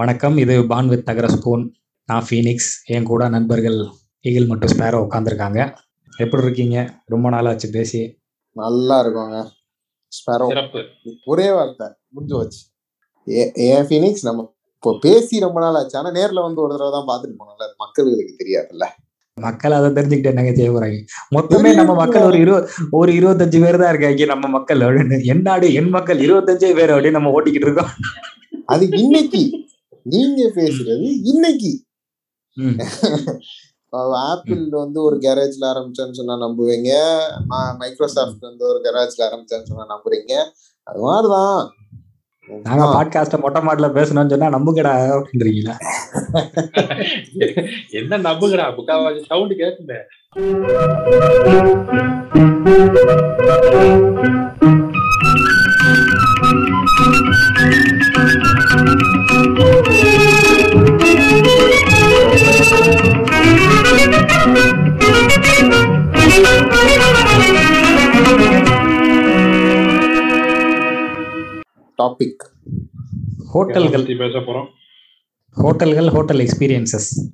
வணக்கம். இது pan with தகர ஸ்பூன் நான் ஃபீனிக்ஸ். என் கூட நண்பர்கள் ஈகிள் மற்றும் ஸ்பேரோ உட்காந்துருக்காங்க எப்படி இருக்கீங்க? ரொம்ப நாள் ஆச்சு பேசி. நல்லா இருக்குங்க. ஸ்பெரோ ஒரே வார்த்தை முடிஞ்சு வச்சு ஏன் ஃபீனிக்ஸ்? நம்ம இப்போ பேசி ரொம்ப நாள் ஆச்சு ஆனா நேர்ல வந்து ஒரு தடவை தான் பார்த்துட்டு போனோம்ல. மக்களுக்கு தெரியாதுல்ல. மக்கள் அதை தெரிஞ்சுக்கிட்டு என்னங்க செய்ய போறாங்க? மொத்தமே நம்ம மக்கள் ஒரு இருபது ஒரு இருபத்தஞ்சு பேர் தான் இருக்காங்க. நம்ம மக்கள் அப்படின்னு. என் நாடு என் மக்கள் இருபத்தஞ்சே பேர் அப்படின்னு நம்ம ஓட்டிக்கிட்டு இருக்கோம். அது இன்னைக்கு. நீங்க பேசுறது இன்னைக்கு. ஆப்பிள் வந்து ஒரு கேரேஜ்ல ஆரம்பிச்சேன்னு சொன்னா நம்புவீங்க. மைக்ரோசாஃப்ட் வந்து ஒரு கேரேஜ்ல ஆரம்பிச்சேன்னு சொன்னா நம்புறீங்க. அது மாதிரிதான். நாங்க பாட்காஸ்ட மொட்டை மாடல பேசணும்னு சொன்னா நம்புங்கடா அப்படின்றீங்களா? என்ன நம்புகிறா முக்காவாசி சவுண்ட் கேட்குமே டாபிக் ஹோட்டல்கள். பேச போறோம். ஹோட்டல்கள் ஹோட்டல் எக்ஸ்பீரியன்சஸ்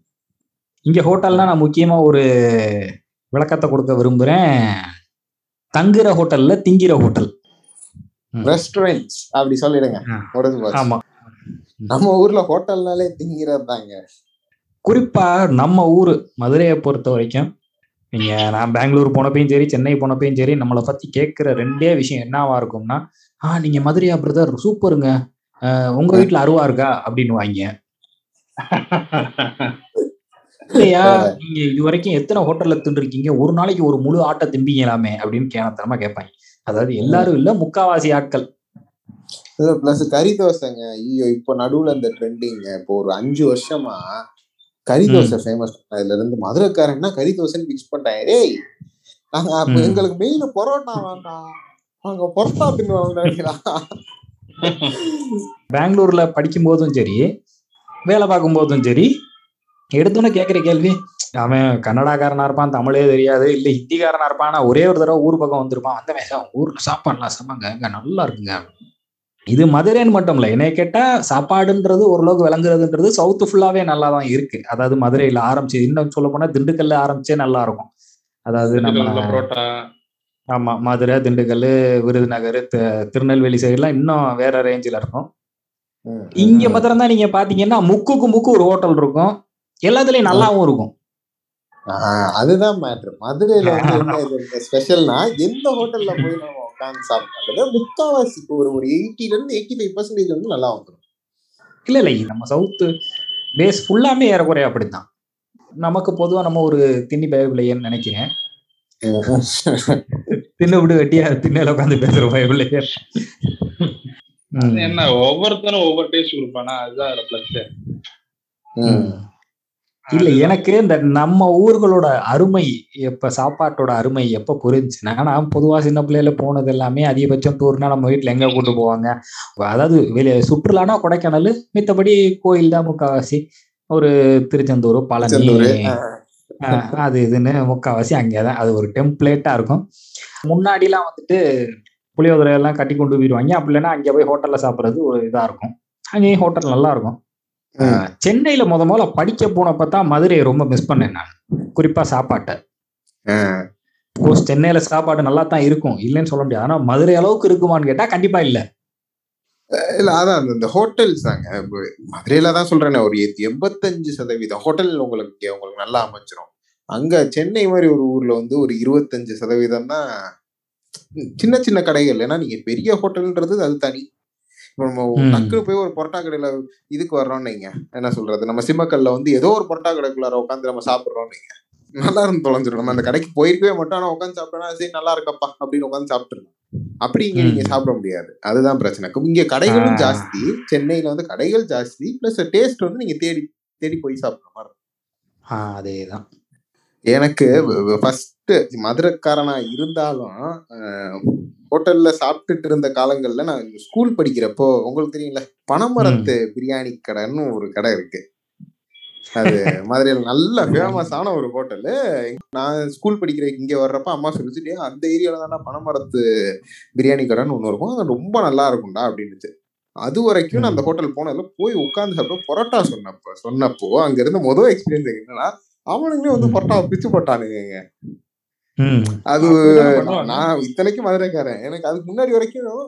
இங்க ஹோட்டல்னா நான் முக்கியமா ஒரு விளக்கத்தை கொடுக்க விரும்புறேன். தங்குற ஹோட்டல்ல திங்கிற ஹோட்டல். ரெஸ்டாரண்ட்ஸ் அப்படி சொல்லிடுங்க. ஆமா. நம்ம ஊர்ல ஹோட்டல்னாலே திங்கிறது தாங்க குறிப்பா நம்ம ஊரு மதுரையை பொறுத்த வரைக்கும் நீங்க நான் பெங்களூர் போனப்பையும் சரி சென்னை போனப்பையும் சரி நம்மளை பத்தி கேட்கிற ரெண்டே விஷயம் என்னவா இருக்கும்னா ஆ நீங்க மதுரையா பிரதர் சூப்பருங்க. உங்க வீட்டுல அருவா இருக்கா? அப்படின்னு வாங்க இல்லையா நீங்க இது வரைக்கும் எத்தனை ஹோட்டல்ல தின்றுருக்கீங்க? ஒரு நாளைக்கு ஒரு முழு ஆட்டை திம்பிங்களாமே அப்படின்னு கேனத்தனமா கேட்பாங்க. அதாவது எல்லாரும் இல்ல முக்காவாசி ஆட்கள். பிளஸ் கறி தோசைங்க. ஐயோ இப்போ நடுவுல இந்த ட்ரெண்டிங்க இப்போ ஒரு அஞ்சு வருஷமா கறி ம். தோசை ஃபேமஸ் அதுல இருந்து மதுரைக்காரன்னா கறி தோசைன்னு பிக்ஸ் பண்ணிட்டாங்க ஏய் நாங்க. எங்களுக்கு மெயின் பரோட்டா வேண்டாம். நாங்க பொரோட்டா தின்னுவாங்க பெங்களூர்ல படிக்கும் போதும் சரி வேலை பார்க்கும் போதும் சரி எடுத்தோன்னே கேட்குற கேள்வி அவன் கன்னடாக்காரனா இருப்பான் தமிழே தெரியாது இல்லை ஹிந்திக்காரனா இருப்பான் ஒரே ஒரு தடவை ஊர் பக்கம் வந்திருப்பான். வந்த மேசம் ஊர்ல சாப்பாடுலாம் சமைங்க இங்க நல்லா இருக்குங்க. இது மதுரைன்னு மட்டும் இல்லை. என்னைய கேட்டா சாப்பாடுன்றது ஓரளவுக்கு விளங்குறதுன்றது சவுத்து ஃபுல்லாவே நல்லா தான் இருக்கு. அதாவது மதுரையில ஆரம்பிச்சு இன்னும் சொல்ல போனா திண்டுக்கல்ல ஆரம்பிச்சே நல்லா இருக்கும் அதாவது நம்ம புரோட்டா. ஆமா மதுரை திண்டுக்கல் விருதுநகர் திருநெல்வேலி சைடுலாம் இன்னும் வேற ரேஞ்சில் இருக்கும். இங்க மாத்திரம் தான் நீங்க பாத்தீங்கன்னா முக்குக்கு முக்கு ஒரு ஹோட்டல் இருக்கும். எல்லாத்துலயும் நல்லாவும் இருக்கும். அதுதான் மேட்ரு மதுரையில வந்து என்ன ஸ்பெஷல்னா எந்த ஹோட்டல்ல போய் உட்காந்து சாப்பிட்டாலும் முக்காவாசி ஒரு ஒரு எயிட்டில இருந்து எயிட்டி ஃபைவ் பர்சன்டேஜ் வந்து நல்லா வந்துடும் இல்ல இல்ல நம்ம சவுத்து பேஸ் ஃபுல்லாமே ஏறக்குறைய அப்படித்தான். நமக்கு பொதுவா நம்ம ஒரு திண்ணி பயபிள்ளையன்னு நினைக்கிறேன். தின்னு விட்டு வெட்டியா திண்ணையில உட்காந்து பேசுற அது என்ன ஒவ்வொருத்தரும் ஒவ்வொரு டேஸ்ட் கொடுப்பானா? அதுதான் அதுல பிளஸ் ம். இல்ல எனக்கு இந்த நம்ம ஊர்களோட அருமை எப்ப சாப்பாட்டோட அருமை எப்ப புரிஞ்சுன்னா நான் பொதுவா சின்ன பிள்ளையில போனது எல்லாமே அதிகபட்சம் டூர்னா நம்ம வீட்டுல எங்க கூட்டு போவாங்க. அதாவது வெளிய சுற்றுலானா கொடைக்கானல் மித்தபடி கோயில் தான் முக்காவாசி. ஒரு திருச்செந்தூர் பழனி. அது இதுன்னு முக்காவாசி அங்கேதான் அது ஒரு டெம்ப்ளேட்டா இருக்கும். முன்னாடிலாம் வந்துட்டு புளியோதரை எல்லாம் கட்டி கொண்டு போயிடுவாங்க அப்படி இல்லைன்னா அங்கே போய் ஹோட்டல்ல சாப்பிட்றது ஒரு இதா இருக்கும். அங்கேயும் ஹோட்டல் நல்லா இருக்கும். சென்னையில முத முதல்ல படிக்க போனப்ப தான் மதுரையை ரொம்ப மிஸ் பண்ணேன் நான். குறிப்பா சாப்பாட்டை. கோர்ஸ் சென்னையில சாப்பாடு நல்லா தான் இருக்கும். இல்லைன்னு சொல்ல முடியாது. ஆனா மதுரை அளவுக்கு இருக்குமான்னு கேட்டா கண்டிப்பா இல்ல. இல்ல அதான் அந்த- இந்த ஹோட்டல்ஸ் தாங்க. மதுரையில தான் சொல்றேனே ஒரு எண்பத்தஞ்சு சதவீதம். ஹோட்டல் உங்களுக்கு உங்களுக்கு நல்லா அமைஞ்சிரும். அங்க சென்னை மாதிரி ஒரு ஊர்ல வந்து ஒரு இருபத்தஞ்சு சதவீதம் தான் சின்ன சின்ன கடைகள். ஏன்னா நீங்க பெரிய ஹோட்டல்ன்றது அது தனி. இப்ப நம்ம ம். டக்குனு போய் ஒரு பரோட்டா கடையில இதுக்கு வர்றோம் நீங்க என்ன சொல்றது? நம்ம சிம்மக்கல்ல வந்து ஏதோ ஒரு பரோட்டா கடைக்குள்ளார உட்காந்து நம்ம சாப்பிடுறோம் நீங்க நல்லா இருந்து தொலைஞ்சிடும் நம்ம அந்த கடைக்கு போயிருக்கவே மாட்டோம் ஆனா உட்காந்து சாப்பிட்டோம்னா சரி நல்லா இருக்கப்பா அப்படின்னு உட்காந்து சாப்பிட்டுருக்கோம் அப்படி இங்க நீங்க. சாப்பிட முடியாது. அதுதான் பிரச்சனை. இங்க கடைகளும். ஜாஸ்தி. சென்னையில வந்து கடைகள் ஜாஸ்தி. பிளஸ் டேஸ்ட் வந்து நீங்க தேடி தேடி போய் சாப்பிடுற மாதிரி அதேதான். எனக்கு ஃபர்ஸ்ட் மதுரைக்காரனா இருந்தாலும் ஹோட்டல்ல சாப்பிட்டுட்டு இருந்த காலங்கள்ல நான் ஸ்கூல் படிக்கிறப்போ உங்களுக்கு தெரியுங்களா பனைமரத்து பிரியாணி கடைன்னு ஒரு கடை இருக்கு. அது மதுரையில நல்ல ஃபேமஸான ஒரு ஹோட்டலு நான் ஸ்கூல் படிக்கிற இங்க வர்றப்ப அம்மா சொல்லிச்சுட்டு அந்த ஏரியால தான்டா பனைமரத்து பிரியாணி கடைன்னு ஒன்று இருக்கும். அது ரொம்ப நல்லா இருக்கும்டா அப்படின்னுச்சு. அது வரைக்கும் நான் அந்த ஹோட்டல் போனதுல போய் உட்கார்ந்து சாப்பிட்டு பரோட்டா சொன்னப்போ சொன்னப்போ அங்க இருந்த முதல் எக்ஸ்பீரியன்ஸ் என்னன்னா அவனுங்களே வந்து பரோட்டா பிச்சு போட்டானுங்க ம். அது. நான் இத்தனைக்கும் மதுரைக்காரன். எனக்கு அதுக்கு முன்னாடி வரைக்கும்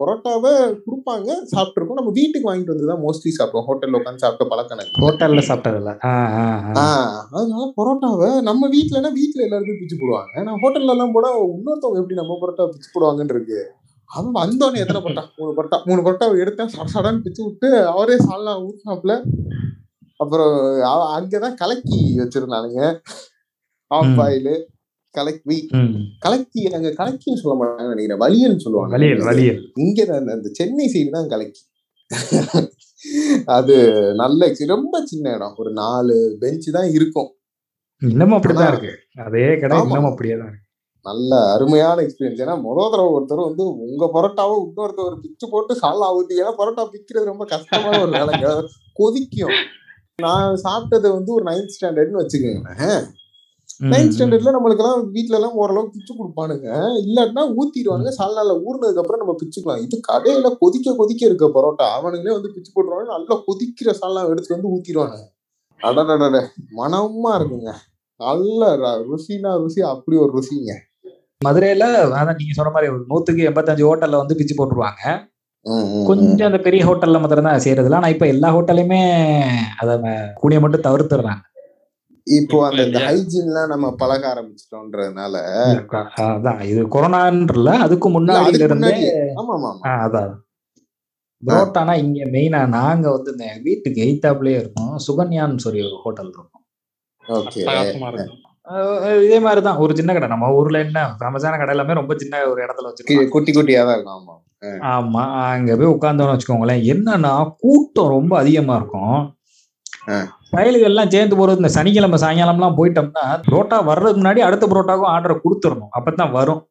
பரோட்டாவை கொடுப்பாங்க சாப்பிட்டுருக்கோம். நம்ம வீட்டுக்கு வாங்கிட்டு வந்து தான் மோஸ்ட்லி சாப்பிடுவோம். ஹோட்டல்ல உட்காந்து சாப்பிட்ட பழக்கம் எனக்கு. ஹோட்டல்ல சாப்பிட்டதில்ல. அதனால பரோட்டாவை நம்ம வீட்டுலனா வீட்டுல எல்லாருக்கும் பிச்சு போடுவாங்க. நான் ஹோட்டல்ல எல்லாம் போனா இன்னொருத்தவங்க எப்படி நம்ம பரோட்டா பிச்சு போடுவாங்கன்னு இருக்கு அவன் வந்தோடனே எத்தனை பரோட்டா? மூணு பரோட்டா. மூணு பரோட்டாவை எடுத்தேன். சட சடன்னு பிச்சு விட்டு அவரே சால்னா ஊற்றினாப்புல அப்புறம் அங்கதான் கலக்கி வச்சிருந்தானுங்க. ஆஃப் ம். ஆயில் கலக்கி கலக்கி அங்க கலக்கின்னு சொல்ல மாட்டாங்கன்னு நினைக்கிறேன். வலியல்னு சொல்லுவாங்க. வலியல் வலியல். இங்க அந்த- அந்த சென்னை சைடு தான் கலக்கி. அது நல்ல ரொம்ப சின்ன இடம். ஒரு நாலு பெஞ்ச் தான் இருக்கும். இன்னமும் அப்படிதான் இருக்கு. அதே கடை. இன்னமும் அப்படியே தான் இருக்கு. நல்ல அருமையான எக்ஸ்பீரியன்ஸ் ஏன்னா முதல் தடவை ஒருத்தர் வந்து உங்க பரோட்டாவை இன்னொருத்தர் பிச்சு போட்டு சாலா ஊத்தி ஏன்னா பரோட்டா பிக்கிறது ரொம்ப கஷ்டமான ஒரு வேலைங்க. கொதிக்கும். நான் சாப்பிட்டது வந்து ஒரு நைன்த் ஸ்டாண்டர்ட்னு வச்சுக்கோங்களேன் நைன்த். ஸ்டாண்டர்ட்ல நம்மளுக்கு எல்லாம் வீட்ல எல்லாம் ஓரளவுக்கு பிச்சு கொடுப்பானுங்க. இல்லாட்டினா ஊத்திடுவானுங்க. சால்னால ஊறினதுக்கு அப்புறம் நம்ம பிச்சுக்கலாம். இது கடையில கொதிக்க கொதிக்க இருக்க பரோட்டா. அவனுங்களே வந்து பிச்சு போட்டுருவாங்க நல்லா கொதிக்கிற சால்னா எடுத்து வந்து ஊத்திடுவானுங்க. அடடடட. மனமா இருக்குங்க. நல்ல ருசினா ருசி அப்படி ஒரு ருசிங்க. மதுரையில அதான் நீங்க சொன்ன மாதிரி ஒரு நூத்துக்கு எண்பத்தஞ்சு ஹோட்டல்ல வந்து பிச்சு போட்டுருவாங்க. கொஞ்சம் அந்த பெரிய ஹோட்டல்ல மாத்திரம் தான் செய்யறதுல ஆனா இப்ப எல்லா ஹோட்டலையுமே அத கூடிய மட்டும் தவிர்த்துடுறாங்க. இப்போ அந்த இந்த? ஹைஜீன்லாம் நம்ம பழக ஆரம்பிச்சிட்டோன்றதுனால அதான். இது கொரோனான்றல அதுக்கு அதுக்கு இருந்தே அதான். புரோட்டானா இங்க மெயினா நாங்க வந்து இந்த வீட்டுக்கு எய்த்தாப்லயே இருக்கோம். சுகன்யான்னு சொல்லி ஒரு ஹோட்டல் இருக்கும். ஓகே. இதே மாதிரிதான். ஒரு சின்ன கடை. நம்ம ஊர்ல என்ன ஃபேமஸான கடை எல்லாமே ரொம்ப சின்ன ஒரு இடத்துல வச்சிருக்கோம் குட்டி குட்டியா தான் இருக்கும். ஆமா. ஆமா அங்க போய் உட்கார்ந்தோம்னு வச்சுக்கோங்களேன் என்னன்னா கூட்டம் ரொம்ப அதிகமா இருக்கும். ஆ. பயலுகள் எல்லாம் சேர்ந்து போறது இந்த சனிக்கிழமை சாயங்காலம்லாம் போயிட்டோம்னா புரோட்டா வர்றதுக்கு முன்னாடி அடுத்த புரோட்டாவுக்கும் ஆர்டர் கொடுத்துடணும். அப்பதான் வரும்.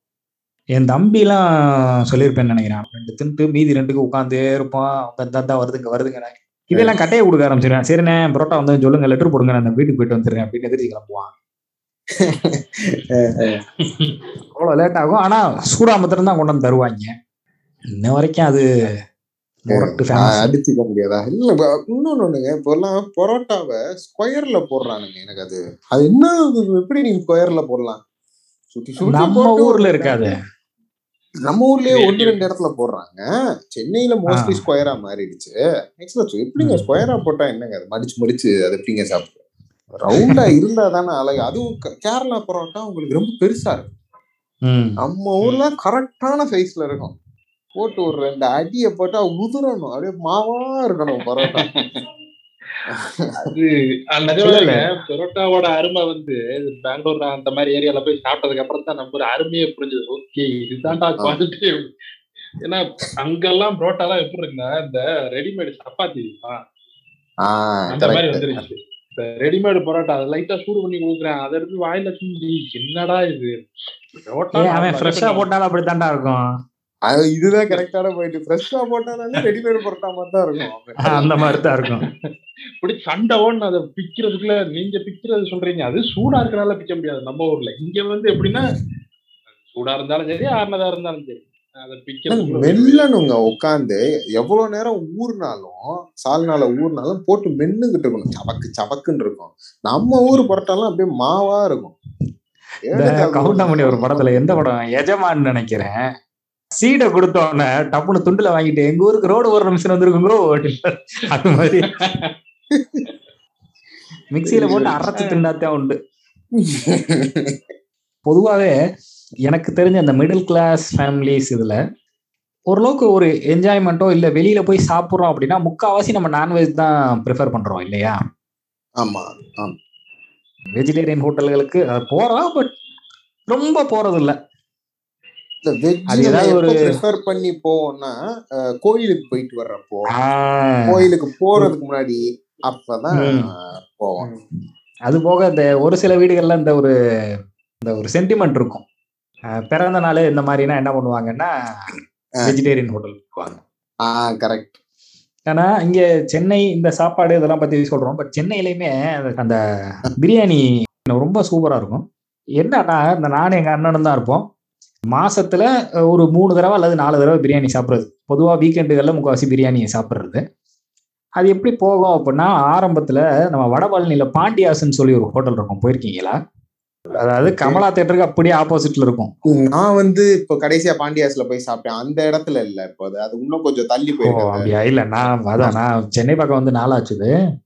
என் தம்பிலாம் சொல்லியிருப்பேன்னு நினைக்கிறேன். ரெண்டு தின்ட்டு மீதி ரெண்டுக்கு உட்காந்தே இருப்பான். அவங்க தந்தா வருதுங்க வருதுங்க. இதெல்லாம் கட்டையை கொடுக்க ஆரம்பிச்சிருவேன். சரிண்ணே புரோட்டா வந்து சொல்லுங்க லெட்டர் போடுங்க இந்த வீட்டுக்கு போயிட்டு வந்துடுறேன் அப்படின்னு எதிர்த்து கிளம்புவான். அவ்வளோ லேட் ஆகும். ஆனா சூடா மாத்திரம் தான் கொண்டு வந்து தருவாங்க. இன்ன வரைக்கும் அது அடிச்சுக்க முடியாதா? இல்ல இன்னொன்னு ஒண்ணுங்க. இப்போ எல்லாம் பரோட்டாவை ஸ்கொயர்ல போடுறானுங்க எனக்கு அது. அது என்ன எப்படி நீங்க ஸ்கொயர்ல போடலாம்? சுத்தி சுத்தி நம்ம போட்டு ஊர்ல இருக்காது. நம்ம ஊர்லயே ஒன்று ரெண்டு இடத்துல போடுறாங்க. சென்னையில மோஸ்ட்லி ஸ்கொயரா மாறிடுச்சு. ஆக்சுவலா எப்படிங்க. ஸ்கொயரா போட்டா என்னங்க அது? மடிச்சு மடிச்சு அது எப்படிங்க சாப்பிடுறது? ரவுண்டா இருந்தா தானே அழகு. அதுவும் கேரளா பரோட்டா உங்களுக்கு ரொம்ப பெருசா இருக்கும். ம். நம்ம ஊர்ல கரெக்டான சைஸ்ல இருக்கும். போட்டு ஒரு ரெண்டு அடியை போட்டா உதிரணும். அப்படியே மாவா இருக்கணும் பரோட்டா. பரோட்டாவோட அருமை வந்து பெங்களூர் அந்த மாதிரி ஏரியால போய் சாப்பிட்டதுக்கு அப்புறம் தான் நம்ம ஒரு அருமையே புரிஞ்சது. ஓகே இதுதான்டா குவாலிட்டி ஏன்னா அங்கெல்லாம் பரோட்டாலாம் எப்படி இருக்குன்னா இந்த ரெடிமேட் சப்பாத்தி அந்த மாதிரி வந்துருச்சு. ரெடிமேட் பரோட்டா அதை லைட்டா சூடு பண்ணி கொடுக்குறேன். அதை எடுத்து வாயில சுண்டி என்னடா இது? பரோட்டா அவன் ஃப்ரெஷ்ஷா போட்டாலும் அப்படித்தான்டா இருக்கும். அது இதுதான் கரெக்டான போயிட்டு ஃப்ரெஷ்ஷா போட்டாலும் ரெடிமேட் பரோட்டா மாதிரி தான் இருக்கும் அந்த மாதிரி தான் இருக்கும். இப்படி சண்டை ஓடுன்னு அதை பிக்கிறதுக்குள்ள நீங்க பிக்கிறது சொல்றீங்க. அது சூடா இருக்கனால பிக்க முடியாது. நம்ம ஊர்ல. இங்க வந்து எப்படின்னா சூடா இருந்தாலும் சரி ஆறுனதா இருந்தாலும் சரி மெல்லணுங்க உட்காந்து எவ்வளவு நேரம் ஊர்னாலும் சால்னால ஊர்னாலும் போட்டு மென்னுகிட்டு இருக்கணும். சவக்கு சவக்குன்னு இருக்கும். நம்ம ஊர் பரோட்டாலாம் அப்படியே மாவா இருக்கும். கவுண்டமணி ஒரு படத்துல எந்த படம்? எஜமான்னு நினைக்கிறேன். சீடை கொடுத்தோன்னே டப்புனு துண்டுல வாங்கிட்டு எங்க ஊருக்கு ரோடு ஒரு நிமிஷம் வந்திருக்குங்களோ. அது மாதிரி. மிக்சியில போட்டு அரைச்சு திண்டாத்தான் உண்டு. பொதுவாவே எனக்கு தெரிஞ்ச அந்த மிடில் கிளாஸ் ஃபேமிலிஸ் இதுல ஓரளவுக்கு ஒரு என்ஜாய்மெண்ட்டோ இல்ல வெளியில போய் சாப்பிடுறோம் அப்படின்னா முக்காவாசி நம்ம நான்வெஜ் தான் ப்ரிஃபர் பண்றோம் இல்லையா? ஆமா ஆமா. வெஜிடேரியன் ஹோட்டல்களுக்கு அது போறோம் பட் ரொம்ப போறது இல்ல ப்ரிஃபர் பண்ணி போவோம்னா கோயிலுக்கு போயிட்டு வர்றப்போ கோயிலுக்கு போறதுக்கு முன்னாடி அப்பதான். போவோம். அது போக இந்த ஒரு சில வீடுகள்ல இந்த ஒரு இந்த ஒரு சென்டிமெண்ட் இருக்கும். பிறந்த நாள் இந்த மாதிரினா என்ன பண்ணுவாங்கன்னா வெஜிடேரியன் ஹோட்டல் போவாங்க கரெக்ட் ஏன்னா இங்க சென்னை இந்த சாப்பாடு இதெல்லாம் பத்தி சொல்றோம். பட் சென்னையிலயுமே அந்த- அந்த பிரியாணி ரொம்ப சூப்பரா இருக்கும். என்னன்னா இந்த நானும் எங்க அண்ணனும் தான் இருப்போம். மாசத்துல ஒரு மூணு தடவை அல்லது நாலு தடவை பிரியாணி சாப்பிடுறது. பொதுவா வீக்கெண்டுகள்ல முக்கால்வாசி பிரியாணியை சாப்பிடுறது. அது எப்படி போகும் அப்படின்னா ஆரம்பத்துல நம்ம வடபழனியில பாண்டியாஸ்ன்னு சொல்லி ஒரு ஹோட்டல் இருக்கும். போயிருக்கீங்களா? அதாவது கமலா தேட்டருக்கு அப்படியே ஆப்போசிட்ல இருக்கும். நான் வந்து இப்போ கடைசியா பாண்டியாஸ்ல போய் சாப்பிட்டேன். அந்த இடத்துல இல்ல இப்போ அது. இன்னும் கொஞ்சம் தள்ளி ஓ போயிருக்கு. அப்படியா? இல்ல நான் அதான் நான் சென்னை பக்கம் வந்து நாளாச்சுது.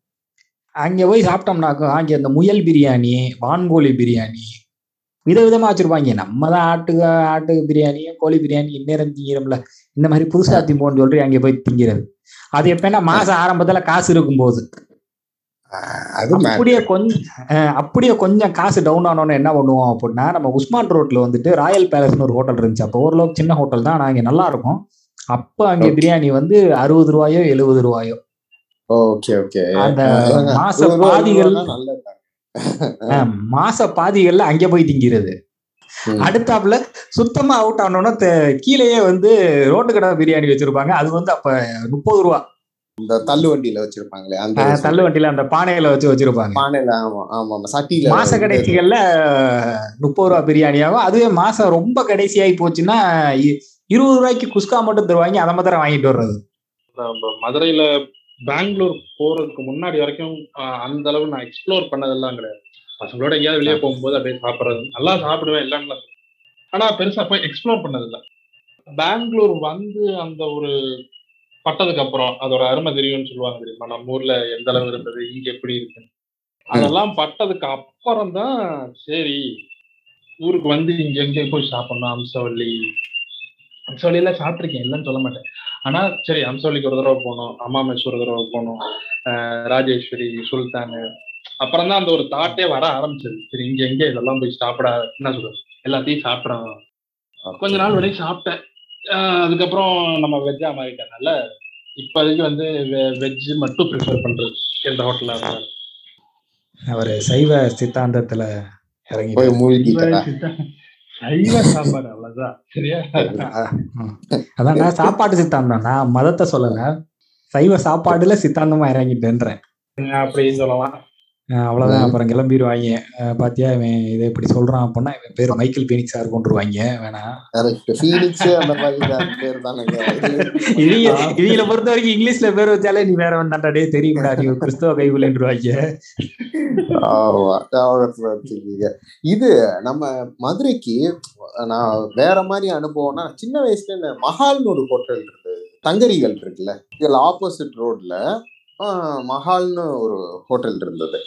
அங்க போய் சாப்பிட்டோம்னாக்கா அங்க இந்த முயல் பிரியாணி வான்கோழி பிரியாணி விதவிதமா வச்சிருப்பாங்க. நம்ம தான் ஆட்டு ஆட்டு பிரியாணி கோழி பிரியாணி இந்நேரம் திங்கிறோம்ல. இந்த மாதிரி புதுசா திம்போன்னு சொல்லி அங்க போய் திங்கிறது. அது எப்பன்னா மாசம் ஆரம்பத்துல காசு அது matter. அப்படியே கொஞ்சம் அப்படியே கொஞ்சம் காசு டவுன் ஆனோன்னு என்ன பண்ணுவோம் அப்படின்னா நம்ம உஸ்மான் ரோட்ல வந்துட்டு ராயல் பேலஸ்னு ஒரு ஹோட்டல் இருந்துச்சு. அப்போ ஓரளவுக்கு சின்ன ஹோட்டல் தான். ஆனா அங்க நல்லா இருக்கும். அப்ப அங்க. பிரியாணி வந்து அறுபது ரூபாயோ எழுபது ரூபாயோ. Okay okay. அந்த மாச பாதிகள் மாச பாதிகள்ல அங்க போய் திங்கிறது. அடுத்தாப்புல சுத்தமா அவுட் ஆனோன்னா கீழேயே வந்து ரோட்டு கடை பிரியாணி வச்சிருப்பாங்க. அது வந்து அப்ப முப்பது ரூபா. இந்த தள்ளு வண்டியில வச்சிருப்பாங்களே அந்த தள்ளு வண்டியில அந்த பானையில வச்சு வச்சிருப்பாங்க. பானையில ஆமா ஆமா ஆமா சட்டியில. மாச கடைசிகள்ல முப்பது ரூபா பிரியாணியாகும் அதுவே மாசம் ரொம்ப கடைசியாகி போச்சுன்னா இருபது ரூபாய்க்கு குஸ்கா மட்டும் தருவாங்க அதை மாத்திரம் வாங்கிட்டு வர்றது. மதுரையில பெங்களூர் போறதுக்கு முன்னாடி வரைக்கும் அந்த அளவு நான் எக்ஸ்ப்ளோர் பண்ணதெல்லாம் கிடையாது. பசங்களோட எங்கேயாவது வெளியே போகும்போது அப்படியே சாப்பிடுறது. நல்லா சாப்பிடுவேன் இல்லைன்னு ஆனா பெருசா போய் எக்ஸ்ப்ளோர் பண்ணதில்ல. பெங்களூர் வந்து அந்த ஒரு பட்டதுக்கு அப்புறம் அதோட அருமை தெரியும்னு சொல்லுவாங்க தெரியுமா? நம்ம ஊர்ல எந்த அளவு இருந்தது இங்க எப்படி இருக்கு அதெல்லாம் பட்டதுக்கு அப்புறம் தான் சரி ஊருக்கு வந்து இங்க எங்க போய் சாப்பிடணும் அம்சவல்லி. அம்சவல்லியில சாப்பிட்டிருக்கேன் இல்லைன்னு சொல்ல மாட்டேன். ஆனா சரி அம்சவல்லிக்கு ஒரு தடவை போகணும் அம்மா மெஸ் ஒரு தடவை போகணும் ஆஹ் ராஜேஸ்வரி சுல்தான் அப்புறம் தான் அந்த ஒரு தாட்டே வர ஆரம்பிச்சது. சரி இங்க எங்க இதெல்லாம் போய் சாப்பிட என்ன சொல்றது? எல்லாத்தையும் சாப்பிடணும் கொஞ்ச நாள் வரைக்கும் சாப்பிட்டேன். அதுக்கப்புறம் நம்ம வெஜ்ஜா மாறிட்டனால இப்போதைக்கு வந்து வெஜ் மட்டும் ப்ரிஃபர் பண்றது எந்த ஹோட்டல்ல இருந்தாலும். அவர் சைவ சித்தாந்தத்துல இறங்கி போய் மூழ்கிட்டா சைவ சாப்பாடு அவ்வளவுதான். சரியா? அதான் நான் சாப்பாடு சித்தாந்தம் நான் மதத்தை சொல்லல சைவ சாப்பாடுல சித்தாந்தமா இறங்கிட்டேன்றேன். அப்படின்னு சொல்லலாம். அவ்வளவுதான். அப்புறம் கிளம்பிடுவாங்க பாத்தியா இவன் இதை இப்படி சொல்றான் அப்படின்னா இவன் பேர் மைக்கேல் பீனிக்ஸ் சார் கொண்டுருவாங்க வேணாம் இவங்களை பொறுத்த வரைக்கும் இங்கிலீஷ்ல பேர் வச்சாலே நீ வேற வந்தாண்டா டே தெரியும்டா நீ கிறிஸ்தவ வச்சுக்கீங்க. இது நம்ம மதுரைக்கு நான் வேற மாதிரி அனுபவம்னா சின்ன வயசுல மஹால்னு ஒரு ஹோட்டல் இருக்கு. தங்கரிகள் இருக்குல்ல. இதுல ஆப்போசிட் ரோட்ல மஹால்னு ஒரு ஹோட்டல் இருந்தது.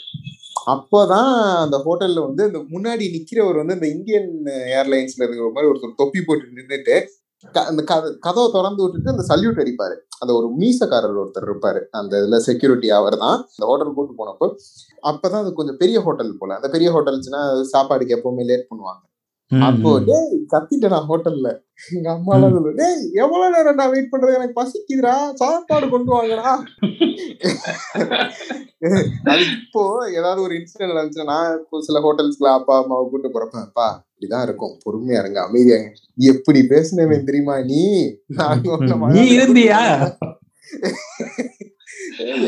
அப்போதான் அந்த ஹோட்டல்ல வந்து இந்த முன்னாடி நிக்கிறவர் வந்து இந்த இந்தியன் ஏர்லைன்ஸ்ல இருக்கிற மாதிரி ஒருத்தர் தொப்பி போட்டு நின்றுட்டு க- அந்த கத கதவை திறந்து விட்டுட்டு அந்த சல்யூட் அடிப்பாரு. அந்த ஒரு மீசக்காரர் ஒருத்தர் இருப்பாரு. அந்த இதுல செக்யூரிட்டி அவர் தான். அந்த ஹோட்டல் கூட்டு போனப்போ அப்பதான் அது கொஞ்சம் பெரிய ஹோட்டல் போல. அந்த பெரிய ஹோட்டல்ஸ்னா சாப்பாடுக்கு எப்பவுமே லேட் பண்ணுவாங்க. அப்போ டேய் கத்திட்டேன் நான் ஹோட்டல்ல. எங்க அம்மா எல்லாம் டேய் எவ்வளவு நேரம் நான் வெயிட் பண்றது? எனக்கு பசிக்குதுடா. சாப்பாடு கொண்டு வாங்கடா. இப்போ ஏதாவது ஒரு இன்சிடென்ட் நடந்துச்சுன்னா நான் இப்போ சில ஹோட்டல்ஸ்ல அப்பா அம்மாவை கூட்டு போறப்ப அப்பா இப்படிதான் இருக்கும். பொறுமையா இருங்க. அமைதியாங்க எப்படி பேசுனவன் தெரியுமா நீ? நீ இருந்தியா?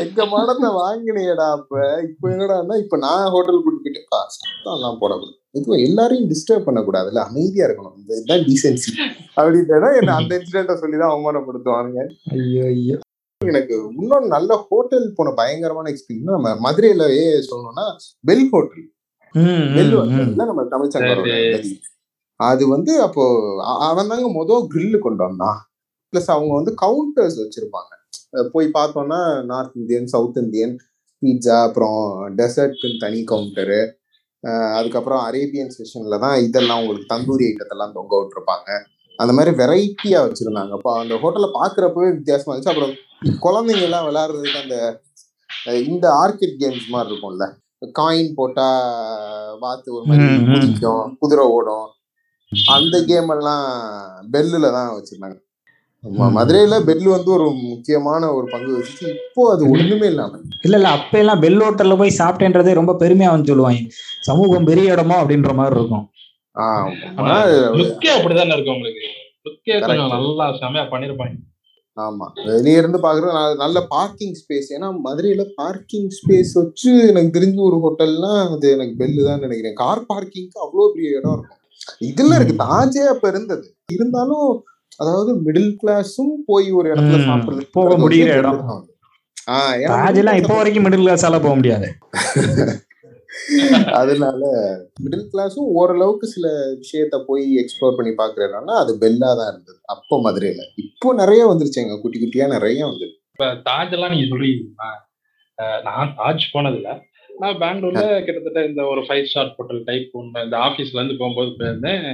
எங்க மனத்தை வாங்கினேடா அப்ப. இப்ப என்னடான்னா இப்ப நான் ஹோட்டல் கூட்டு போயிட்டு "பா, சத்தம் எல்லாம் போடக்கூடாது. இதுவும் எல்லாரையும் டிஸ்டர்ப் பண்ணக்கூடாதுல்ல? அமைதியா இருக்கணும். இந்த இதுதான் டீசென்சி அப்படின்னா என்ன அந்த இன்சிடென்ட சொல்லிதான் அவமானப்படுத்துவானுங்க. ஐயோ ஐயோ. எனக்கு இன்னொரு நல்ல ஹோட்டல் போன பயங்கரமான எக்ஸ்பீரியன்ஸ் நம்ம மதுரையிலயே சொல்லணும்னா பெல் ஹோட்டல் பெல். ஹோட்டல்ல நம்ம தமிழ் சங்கரோட. அது வந்து அப்போ அவன் தாங்க மொதல் கிரில் கொண்டு வந்தான். பிளஸ் அவங்க வந்து கவுண்டர்ஸ் வச்சிருப்பாங்க. போய் பார்த்தோம்னா north Indian south Indian pizza அப்புறம் டெசர்ட்னு தனி கவுண்டரு அதுக்கப்புறம் அரேபியன் செஷன்ல தான் இதெல்லாம் உங்களுக்கு தந்தூரி ஐட்டத்தெல்லாம் தொங்க விட்டுருப்பாங்க. அந்த மாதிரி வெரைட்டியா வச்சிருந்தாங்க. அப்போ அந்த ஹோட்டல்ல பாக்குறப்பவே வித்தியாசமா இருந்துச்சு. அப்புறம் குழந்தைங்க எல்லாம் விளையாடுறதுக்கு அந்த இந்த ஆர்கிட் கேம்ஸ் மாதிரி இருக்கும்ல. காயின் போட்டா வாத்து ஒரு மாதிரி. குதிக்கும் குதிரை ஓடும். அந்த கேம் எல்லாம் பெல்லுல தான் வச்சிருந்தாங்க. மதுரையில பெல்லு வந்து ஒரு முக்கியமான ஒரு பங்கு வச்சுச்சு இப்போ அது ஒண்ணுமே இல்லாம. இல்ல இல்ல அப்ப எல்லாம் பெல் ஹோட்டல்ல போய் சாப்பிட்டேன்றதே ரொம்ப பெருமையா வந்து சொல்லுவாங்க. சமூகம் பெரிய இடமோ அப்படின்ற மாதிரி இருக்கும். அப்படிதானே இருக்கு உங்களுக்கு. நல்லா செமையா பண்ணிருப்பாங்க. ஆமா. வெளிய இருந்து பாக்குறது நல்ல- நல்ல பார்க்கிங் ஸ்பேஸ் ஏன்னா மதுரையில பார்க்கிங் ஸ்பேஸ் வச்சு எனக்கு தெரிஞ்ச ஒரு ஹோட்டல்னா அது எனக்கு பெல்லு தான் நினைக்கிறேன். கார் பார்க்கிங்க்கு அவ்வளவு பெரிய இடம் இருக்கும். இதுல இருக்கு. தாஜே அப்ப இருந்தது. இருந்தாலும் அதாவது மிடில் கிளாஸும் போய் ஒரு இடத்துல சாப்பிடுறது போக முடியிற இடம். இப்போ வரைக்கும் மிடில் கிளாஸால போக முடியாது. அதனால மிடில் கிளாஸும் ஓரளவுக்கு சில விஷயத்த போய் எக்ஸ்ப்ளோர் பண்ணி பாக்குறதுனால அது பெல்லா தான் இருந்தது. அப்போ மதுரையில. இப்போ நிறைய வந்துருச்சுங்க குட்டி குட்டியா நிறைய வந்து தாஜ் எல்லாம் நீங்க சொல்றீங்க. நான் தாஜ் போனதில்ல. நான் பெங்களூர்ல கிட்டத்தட்ட இந்த ஒரு ஃபைவ் ஸ்டார் ஹோட்டல் டைப் ஒன்று இந்த ஆபீஸ்ல இருந்து போகும்போது போயிருந்தேன்.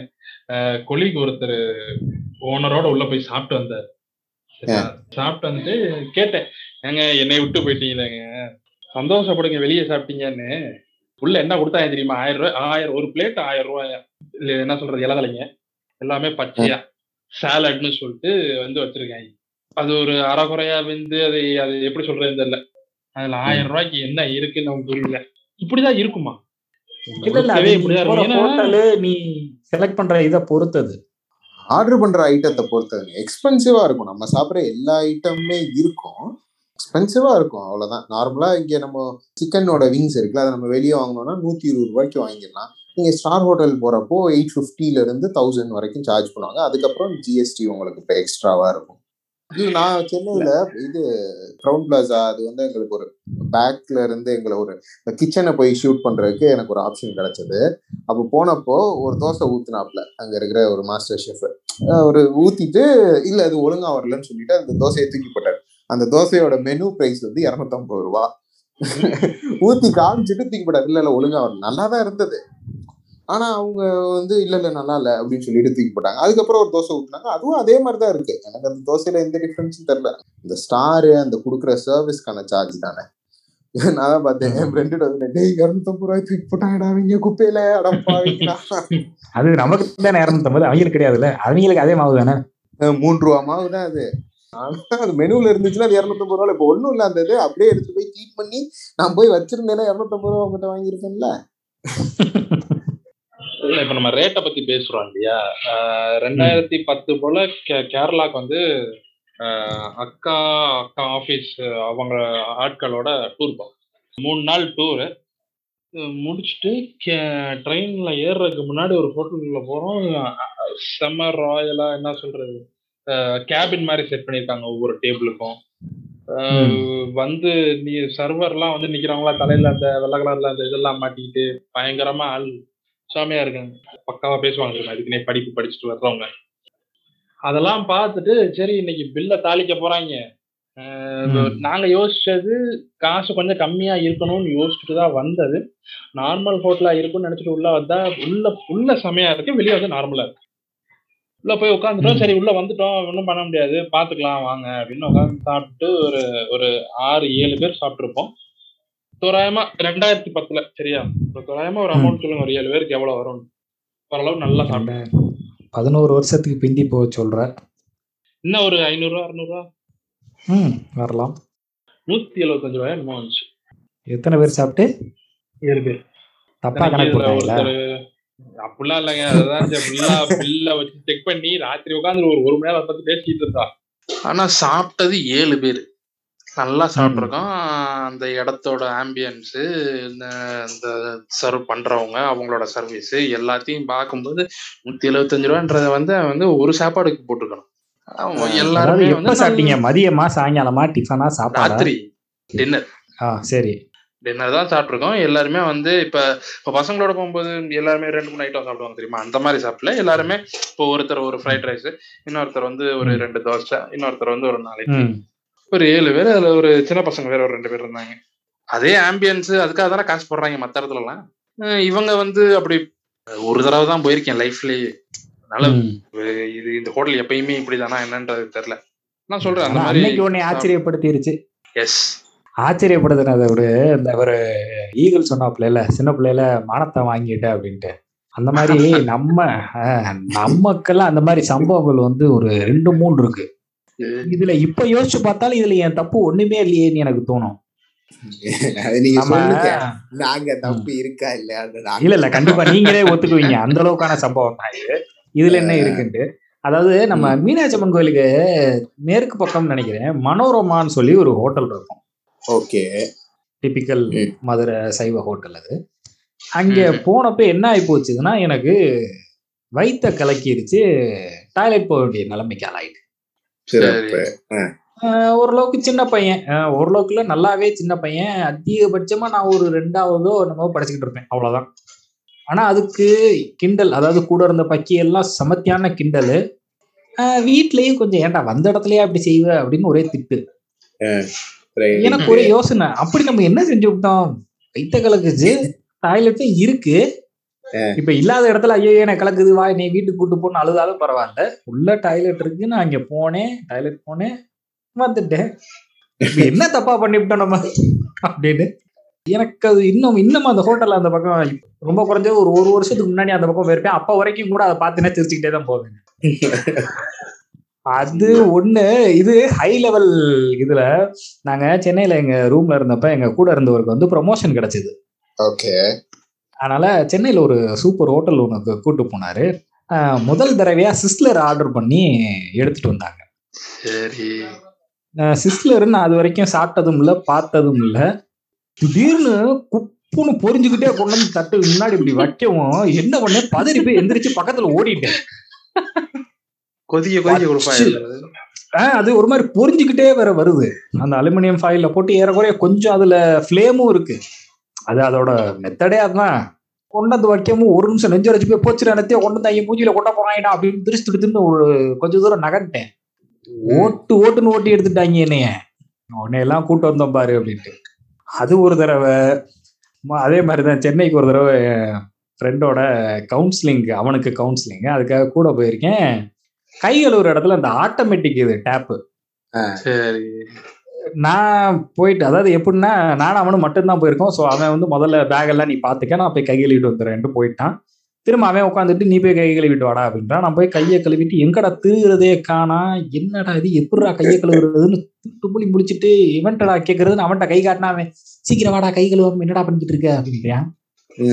கொலிக்கு ஒருத்தர் ஓனரோட உள்ள போய் சாப்பிட்டு வந்தார்? சாப்பிட்டு வந்துட்டு கேட்டேன். ஏங்க என்னை விட்டு போயிட்டீங்களேங்க? சந்தோஷப்படுங்க வெளியே சாப்பிட்டீங்கன்னு. உள்ள என்ன கொடுத்தாங்க தெரியுமா? ஆயிரம் ரூபாய் ஆயிரம் ஒரு பிளேட் ஆயிரம் ரூபாயா இல்ல என்ன சொல்றது இலதலைங்க எல்லாமே பச்சையா சாலட்னு சொல்லிட்டு வந்து வச்சிருக்காங்க. அது ஒரு அறகுறையா வந்து அது அது எப்படி சொல்றது தெரியல. அதுல ஆயிரம் ரூபாய்க்கு என்ன இருக்குன்னு நமக்கு புரியல. இப்படிதான் இருக்குமா? நீ செலக்ட் பண்ற இதை பொறுத்தது. ஆர்டர் பண்ற ஐட்டத்தை பொறுத்தது எக்ஸ்பென்சிவா இருக்கும். நம்ம சாப்பிட்ற எல்லா ஐட்டமுமே இருக்கும். எக்ஸ்பென்சிவா இருக்கும். அவ்வளவுதான். நார்மலா இங்க நம்ம சிக்கனோட விங்ஸ் இருக்குல்ல அதை நம்ம வெளியே வாங்கினோம்னா நூத்தி இருபது ரூபாய்க்கு வாங்கிடலாம். நீங்க ஸ்டார் ஹோட்டல் போறப்போ எயிட் ஃபிஃப்டில இருந்து தௌசண்ட் வரைக்கும் சார்ஜ் பண்ணுவாங்க. அதுக்கப்புறம் ஜிஎஸ்டி உங்களுக்கு இப்போ எக்ஸ்ட்ராவா இருக்கும். நான் சென்னையில இது க்ரௌன் பிளாசா அது வந்து எங்களுக்கு ஒரு பேக்ல இருந்து எங்களை ஒரு கிச்சனை போய் ஷூட் பண்றதுக்கு எனக்கு ஒரு ஆப்ஷன் கிடைச்சது. அப்போ போனப்போ ஒரு தோசை ஊத்துனாப்ல அங்க இருக்கிற ஒரு மாஸ்டர் ஷெஃப் ஒரு ஊத்திட்டு இல்ல அது ஒழுங்கா வரலன்னு சொல்லிட்டு அந்த தோசையை தூக்கி போட்டார். அந்த தோசையோட மெனு பிரைஸ் வந்து இரநூத்தம்பது ரூபா. ஊத்தி காமிச்சிட்டு தூக்கி போட்டார். இல்ல இல்ல ஒழுங்கா வரல. நல்லா தான் இருந்தது. ஆனா அவங்க வந்து இல்ல இல்ல நல்லா இல்ல அப்படின்னு சொல்லிட்டு தூக்கி போட்டாங்க. அதுக்கப்புறம் ஒரு தோசை ஊத்துனாங்க. அதுவும் அதே மாதிரி தான் இருக்கு. எனக்கு அந்த தோசையில எந்த டிஃபரன்ஸும் தெரியல. இந்த ஸ்டாரு அந்த கொடுக்குற சர்வீஸ்க்கான சார்ஜ் தானே. நான் தான் பார்த்தேன். என் ஃப்ரெண்டு வந்து டேய் இரநூத்தம்பது ரூபாய் தூக்கி போட்டாங்கடா அவங்க குப்பையில. அடப்பாவீங்களா அது நமக்கு தான் இரநூத்தம்பது அவங்களுக்கு கிடையாதுல்ல. அவங்களுக்கு அதே மாவு தானே? மூன்று ரூபா மாவு தான் அது. அது மெனுல இருந்துச்சுன்னா அது இரநூத்தம்பது ரூபா இப்போ ஒண்ணும் இல்ல அந்த இது அப்படியே எடுத்து போய் க்ளீன் பண்ணி நான் போய் வச்சிருந்தேன்னா இரநூத்தம்பது ரூபா உங்ககிட்ட வாங்கியிருப்பேன்ல. இல்ல இப்ப நம்ம ரேட்டை பத்தி பேசுறோம் இல்லையா? ரெண்டாயிரத்தி பத்து போல கேரளாக்கு வந்து அக்கா அக்கா ஆபீஸ் அவங்க ஆட்களோட டூர் போம் மூணு நாள் டூரு முடிச்சுட்டு ட்ரெயின்ல ஏறுறதுக்கு முன்னாடி ஒரு ஹோட்டலுக்குள்ள போறோம். செம்ம ராயலா என்ன சொல்றது? கேபின் மாதிரி செட் பண்ணியிருக்காங்க ஒவ்வொரு டேபிளுக்கும் வந்து நீ சர்வர்லாம் வந்து நிக்கிறவங்களா தலையில அந்த வெள்ளை கலர்ல அந்த இதெல்லாம் மாட்டிக்கிட்டு பயங்கரமா ஆள் சாமியா இருக்காங்க பக்காவா பேசுவாங்க தெரியுமா, இதுக்குன்னே படிப்பு படிச்சுட்டு வர்றவங்க. அதெல்லாம் பார்த்துட்டு சரி இன்னைக்கு பில்ல தாளிக்க போறாங்க. நாங்க யோசிச்சது காசு கொஞ்சம் கம்மியா இருக்கணும்னு யோசிச்சுட்டு தான் வந்தது. நார்மல் ஹோட்டலா இருக்கும்னு நினைச்சிட்டு உள்ள வந்தா உள்ள உள்ள செமையா இருக்கு வெளியே வந்து நார்மலா இருக்கு. உள்ள போய் உட்காந்துட்டோம். சரி உள்ள வந்துட்டோம். ஒன்றும் பண்ண முடியாது. பாத்துக்கலாம் வாங்க அப்படின்னு உட்காந்து சாப்பிட்டு ஒரு ஒரு ஆறு ஏழு பேர் சாப்பிட்டுருப்போம். தோராயமா ரெண்டாயிரத்தி பத்துல சரியா? ஒரு தோராயமா ஒரு. அமௌண்ட் சொல்லுங்க ஒரு ஏழு பேருக்கு எவ்வளவு வரும்? ஓரளவு நல்லா சாப்பிட்டேன் பதினோரு வருஷத்துக்கு பிந்தி போக சொல்ற. இன்னும் ஒரு ஐநூறுரூவா அறுநூறுவா ம் வரலாம். நூத்தி எழுபத்தஞ்சு ரூபாய் என்னமோ வந்துச்சு. எத்தனை பேர் சாப்பிட்டு? ஏழு பேர். தப்பா கணக்கு போட்டாங்களா? அப்படிலாம் இல்லைங்க. அதுதான் பில்லா பில்ல வச்சு செக் பண்ணி ராத்திரி உட்காந்து ஒரு ஒரு மணி நேரம் பத்தி பேசிட்டு இருந்தா. ஆனா சாப்பிட்டது ஏழு பேர். நல்லா சாப்பிட்ருக்கோம் அந்த இடத்தோட ஆம்பியன்ஸு இந்த சர்வ் பண்றவங்க அவங்களோட சர்வீஸ் எல்லாத்தையும் பார்க்கும்போது நூத்தி எழுபத்தஞ்சு ரூபான்றத வந்து வந்து ஒரு சாப்பாடுக்கு போட்டுக்கணும். எல்லாருமே வந்து சாப்பிட்டீங்க? மதியமா சாயங்காலமா டிஃபனா சாப்பாடா? ராத்திரி டின்னர் ஆ சரி. டின்னர் தான் சாப்பிட்ருக்கோம். எல்லாருமே வந்து இப்ப இப்ப பசங்களோட போகும்போது எல்லாருமே ரெண்டு மூணு ஐட்டம் சாப்பிடுவாங்க தெரியுமா? அந்த மாதிரி சாப்பிடல. எல்லாருமே இப்போ ஒருத்தர் ஒரு ஃப்ரைட் ரைஸ் இன்னொருத்தர் வந்து ஒரு. ரெண்டு தோசை இன்னொருத்தர் வந்து ஒரு ம். ஒரு ஏழு பேர் அதுல ஒரு சின்ன பசங்க வேற ஒரு ரெண்டு பேர் இருந்தாங்க. அதே ஆம்பியன்ஸ் அதுக்காக தானே காசு போடுறாங்க மத்த இடத்துல எல்லாம் இவங்க வந்து அப்படி ஒரு தடவை தான் போயிருக்கேன் லைஃப்லயே அதனால. இது இந்த ஹோட்டல் எப்பயுமே இப்படிதானா என்னன்றது தெரியல. நான் சொல்றேன் அந்த மாதிரி உன்னை ஆச்சரியப்படுத்திருச்சு. எஸ் ஆச்சரியப்படுத்தினதை விட இந்த ஒரு ஈகிள் சொன்னாப்புல இல்ல சின்ன பிள்ளையில மானத்தை வாங்கிட்ட அப்படின்ட்டு. அந்த மாதிரி நம்ம நமக்கெல்லாம் அந்த மாதிரி சம்பவங்கள் வந்து ஒரு ரெண்டு மூணு இருக்கு. இதுல இப்ப யோசிச்சு பார்த்தாலும் இதுல என் தப்பு ஒண்ணுமே இல்லையேன்னு எனக்கு தோணும். நீங்க தப்பு இருக்கா இல்லையா? இல்ல இல்ல கண்டிப்பா நீங்களே ஒத்துக்குவீங்க. அந்த அளவுக்கான சம்பவம் தான் இது. இதுல என்ன இருக்குன்ட்டு அதாவது நம்ம மீனாட்சி அம்மன் கோயிலுக்கு மேற்கு பக்கம் நினைக்கிறேன். மனோரமான்னு சொல்லி ஒரு ஹோட்டல் இருக்கும். ஓகே. டிபிக்கல். மதுரை சைவ ஹோட்டல் அது. அங்க. போனப்ப என்ன ஆகி போச்சுதுன்னா எனக்கு வயித்த கலக்கிருச்சு. டாய்லெட் போக வேண்டிய நிலைமைக்கு ஆளாயிட்டு. ஓரளவுக்கு சின்ன பையன். ஓரளவுக்குல நல்லாவே சின்ன பையன். அதிகபட்சமா நான் ஒரு ரெண்டாவதோ என்னமோ படிச்சுக்கிட்டு இருப்பேன். அவ்வளவுதான். ஆனா அதுக்கு கிண்டல் அதாவது கூட இருந்த பக்கி எல்லாம் சமத்தியான கிண்டல். வீட்லயும் கொஞ்சம் ஏன்டா வந்த இடத்துலயே அப்படி செய்வ? அப்படின்னு ஒரே திட்டு. எனக்கு ஒரே யோசனை. அப்படி நம்ம என்ன செஞ்சு விட்டோம்? வைத்த கலக்குச்சு டாய்லெட்டும் இருக்கு. இப்ப இல்லாத இடத்துல ஐயோ எனக்கு கலக்குது? வா நீ வீட்டுக்கு கூட்டு போன்னு அழுதாலும் பரவாயில்ல. உள்ள டாய்லெட் இருக்கு நான் அங்க போனேன் டாய்லெட் போனேன் வந்துட்டேன். என்ன தப்பா பண்ணிவிட்டோம் நம்ம? அப்படின்னு. எனக்கு அது இன்னும் இன்னும் அந்த ஹோட்டல்ல அந்த பக்கம் ரொம்ப குறைஞ்சது ஒரு ஒரு வருஷத்துக்கு முன்னாடி அந்த பக்கம் போயிருப்பேன். அப்ப வரைக்கும் கூட அதை பார்த்துனே சிரிச்சுக்கிட்டே தான் போவேன். அது ஒண்ணு. இது ஹை லெவல் இதுல நாங்க சென்னையில எங்க ரூம்ல இருந்தப்ப எங்க கூட இருந்தவருக்கு வந்து ப்ரொமோஷன் கிடைச்சது. ஓகே அதனால சென்னையில ஒரு சூப்பர் ஹோட்டல் ஒன்று கூட்டு போனாரு. முதல் தடவையா சிஸ்லர் ஆர்டர் பண்ணி எடுத்துட்டு வந்தாங்க. சரி. சிஸ்லர் நான் அது வரைக்கும் சாப்பிட்டதும் இல்ல பார்த்ததும் இல்ல. திடீர்னு குப்புன்னு பொறிஞ்சுக்கிட்டே கொண்டு வந்து தட்டு முன்னாடி இப்படி வைக்கவும் என்ன பண்ணேன் பதறி போய் எந்திரிச்சு பக்கத்துல ஓடிட்டேன். கொதிக்க கொதிக்க கொடுப்பா வச்சு. ஆஹ் அது ஒரு மாதிரி பொறிஞ்சுக்கிட்டே வேற வருது. அந்த அலுமினியம் ஃபாயில போட்டு ஏறக்குறைய கொஞ்சம் அதுல ஃப்ளேமும் இருக்கு. அது அதோட மெத்தடே அதுதான். கொண்டு வந்து வைக்கவும் ஒரு நிமிஷம் நெஞ்சு வச்சு போய் போச்சு நினைத்தே கொண்டு வந்து ஐயன் மூஞ்சில கொட்ட போறாங்கடா அப்படின்னு திட்டு ஒரு கொஞ்சம் தூரம் நகர்ட்டேன் ஓட்டு ஓட்டுன்னு ஓட்டி எடுத்துட்டாங்க என்னைய. உன்னை எல்லாம் கூட்டு வந்தோம் பாரு அப்படின்ட்டு. அது ஒரு தடவை அதே மாதிரி தான் சென்னைக்கு ஒரு தடவை ஃப்ரெண்டோட கவுன்சிலிங் அவனுக்கு கவுன்சிலிங் அதுக்காக கூட போயிருக்கேன். கை கழுவுற இடத்துல அந்த ஆட்டோமேட்டிக் இது டேப்பு சரி. நான் போயிட்டு அதாவது எப்படின்னா நானும் அவனும் மட்டும்தான் போயிருக்கோம். ஸோ அவன் வந்து முதல்ல பேக் எல்லாம் நீ பார்த்துக்க நான் போய் கை கழுவிட்டு வந்துடுறேன்ட்டு போயிட்டான். திரும்ப அவன் உட்காந்துட்டு நீ போய் கை கழுவிட்டு வாடா அப்படின்றான். நான் போய் கையை கழுவிட்டு எங்கடா தீருறதே காணா? என்னடா இது? எப்படிடா கையை கழுவுறதுன்னு துப்புளி முடிச்சிட்டு இவன்டடா கேட்கறதுன்னு அவன்கிட்ட கை காட்டினா அவன் சீக்கிரம் வாடா கை கழுவாம என்னடா பண்ணிட்டு இருக்க? அப்படின்றான்.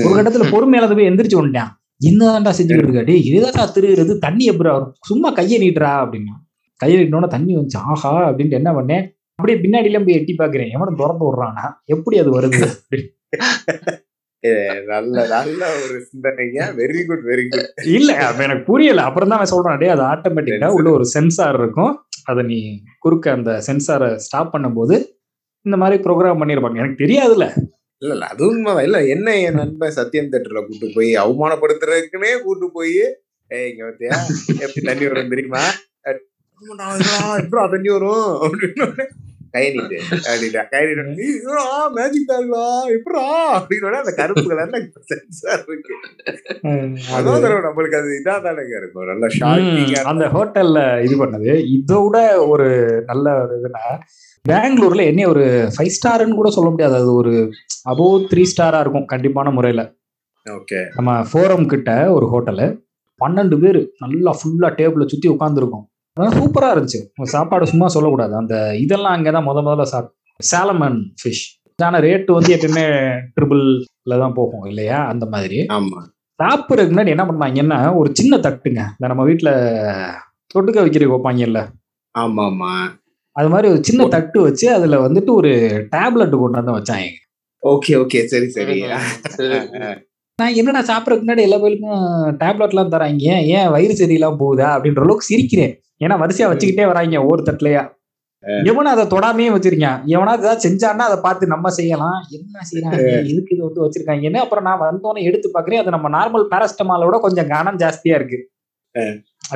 ஒரு கட்டத்துல பொறுமையில போய் எந்திரிச்சு வந்துட்டான் என்னதான்டா செஞ்சுக்கிட்டு இருக்கா? டேய் இதுதான்டா திருகிறது தண்ணி எப்படி வரும்? சும்மா கையை நீட்டுறா அப்படின்னா. கையை நீட்டினோட தண்ணி வந்துச்சு. ஆஹா அப்படின்ட்டு என்ன பண்ணேன்? அப்படியே பின்னாடிலாம் போய் எட்டி பாக்குறேன் எவனும் திறந்து விடுறானா? எப்படி அது வருது? நல்ல நல்ல ஒரு சிந்தனைங்க வெரி குட் வெரி குட் இல்ல எனக்கு புரியல. அப்புறம் தான் சொல்றான் அது ஆட்டோமேட்டிக்கா உள்ள ஒரு சென்சார் இருக்கும். அதை நீ குறுக்க அந்த சென்சாரை ஸ்டாப் பண்ணும்போது இந்த மாதிரி ப்ரோக்ராம் பண்ணிருப்பாங்க எனக்கு தெரியாதுல்ல. இல்ல இல்ல அது உண்மைதான். இல்ல என்ன என் நண்பன் சத்யம் தேட்டர்ல கூட்டு போய் அவமானப்படுத்துறதுக்குன்னே கூட்டு போய் ஏய் இங்க பார்த்தியா எப்படி தண்ணி வரும் தெரியுமா? தண்ணி வரும். அப்படின்னு. கை நீட்டு அப்படின்டா. கை நீட்டு மேஜிக் தாங்களா எப்படா அப்படின்னு அந்த கருப்பு கலர்ல சென்சார் இருக்கு. அது- அதான் நம்மளுக்கு அது இதா தானங்க இருக்கும் நல்ல ஷாக்கிங்கா அந்த ஹோட்டல்ல இது பண்ணது. இதோட ஒரு நல்ல இதுனா பெங்களூர்ல என்ன ஒரு ஃபைவ் ஸ்டார்னு கூட சொல்ல முடியாது. அது ஒரு அபோவ் த்ரீ ஸ்டாரா இருக்கும் கண்டிப்பான முறையில. ஓகே நம்ம ஃபோரம் கிட்ட ஒரு ஹோட்டலு பன்னெண்டு பேர் நல்லா ஃபுல்லா டேபிள சுத்தி உட்காந்துருக்கோம் சூப்பரா இருந்துச்சு. சாப்பாடு சும்மா சொல்லக்கூடாது. அந்த இதெல்லாம் அங்கதான் முத முதல்ல சாப் சாலமன் ஃபிஷ் ஆனா ரேட்டு வந்து எப்பயுமே ட்ரிபிள்ல தான் போகும் இல்லையா? அந்த மாதிரி. ஆமா. சாப்பிட்றதுக்கு முன்னாடி என்ன பண்ணாங்கன்னா ஒரு சின்ன தட்டுங்க. இந்த நம்ம வீட்ல தொட்டுக்க வைக்கிறதுக்கு வைப்பாங்கல்ல. ஆமா ஆமா அது மாதிரி ஒரு சின்ன தட்டு வச்சு அதுல வந்துட்டு ஒரு டேப்லெட் கொண்டு வந்து வச்சாங்க. Okay okay. சரி சரி. சரி நான் என்னடா சாப்பிட்றதுக்கு முன்னாடி எல்லா பேருக்கும் டேப்லெட்லாம் தராங்க? ஏன் வயிறு சரியில்லாம போகுதா? அப்படின்ற அளவுக்கு சிரிக்கிறேன். ஏன்னா வரிசையா வச்சுக்கிட்டே வராங்க ஒவ்வொரு தட்டுலயா? எவனும் அதை தொடாமையே வச்சிருக்கான் எவனாவது ஏதாவது செஞ்சான்னா அதை பார்த்து நம்ம செய்யலாம். என்ன செய்யறாங்க எதுக்கு இது வந்து வச்சிருக்காங்கன்னு அப்புறம் நான் வந்தோன்னே எடுத்து பாக்குறேன் அது நம்ம நார்மல் பேரஸ்டமாலோட கொஞ்சம் கனம் ஜாஸ்தியா இருக்கு.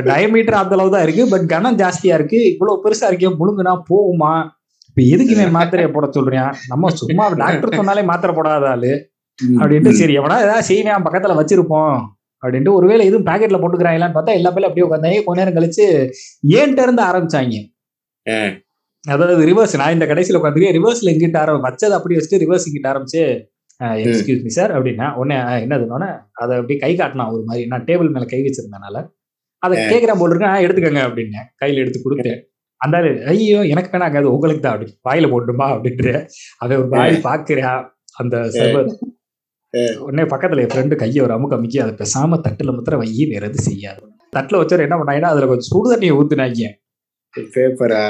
டயமீட்டர் அந்த அளவு தான் இருக்கு. பட் கனம் ஜாஸ்தியா இருக்கு. இவ்வளவு பெருசா இருக்கே முழுங்குனா போகுமா? இப்ப எதுக்குமே மாத்திரையை போட சொல்றேன் நம்ம சும்மா டாக்டர் சொன்னாலே மாத்திரை போடாத ஆளு. அப்படின்ட்டு சரி எவனா ஏதாவது செய்வேன் பக்கத்துல வச்சிருப்போம். அப்படின்ட்டு ஒருவேளை எதுவும் பாக்கெட்ல போட்டுக்கிறாங்களான்னு பார்த்தா எல்லா பேரும் அப்படியே உட்காந்தாங்க கொஞ்ச நேரம் கழிச்சு ஏன்ட்ட இருந்து ஆரம்பிச்சாங்க. அதாவது ரிவர்ஸ் நான் இந்த கடைசியில உட்காந்துருக்கேன் ரிவர்ஸ்ல எங்கிட்ட ஆரம்பி வச்சதை அப்படி வச்சுட்டு ரிவர்ஸ் இங்கிட்ட ஆரம்பிச்சு எக்ஸ்கியூஸ் மீ. சார் அப்படின்னா உடனே என்னதுன்னு அதை அப்படியே கை காட்டினா ஒரு மாதிரி. நான் டேபிள் மேல கை வச்சிருந்தனால. அதை கேட்கிறேன் போல் இருக்கேன் எடுத்துக்கங்க அப்படின்னு கையில எடுத்து கொடுத்தேன். அந்த ஐயோ எனக்கு வேணாங்க அது உங்களுக்கு தான் அப்படி வாயில போட்டுமா அப்படின்ட்டு அவன் ஒரு வாய் பாக்குறா அந்த சர்வர் உடனே பக்கத்துல என் ஃப்ரெண்டு கையை ஒரு அமுக்கு அமுக்கி அதை பேசாம தட்டுல மாத்திரம் வையி வேற எதுவும் செய்யாது. தட்டுல வச்சவர் என்ன பண்ணாங்கன்னா அதுல கொஞ்சம் சுடு தண்ணியை ஊத்துனாங்க. பேப்பரா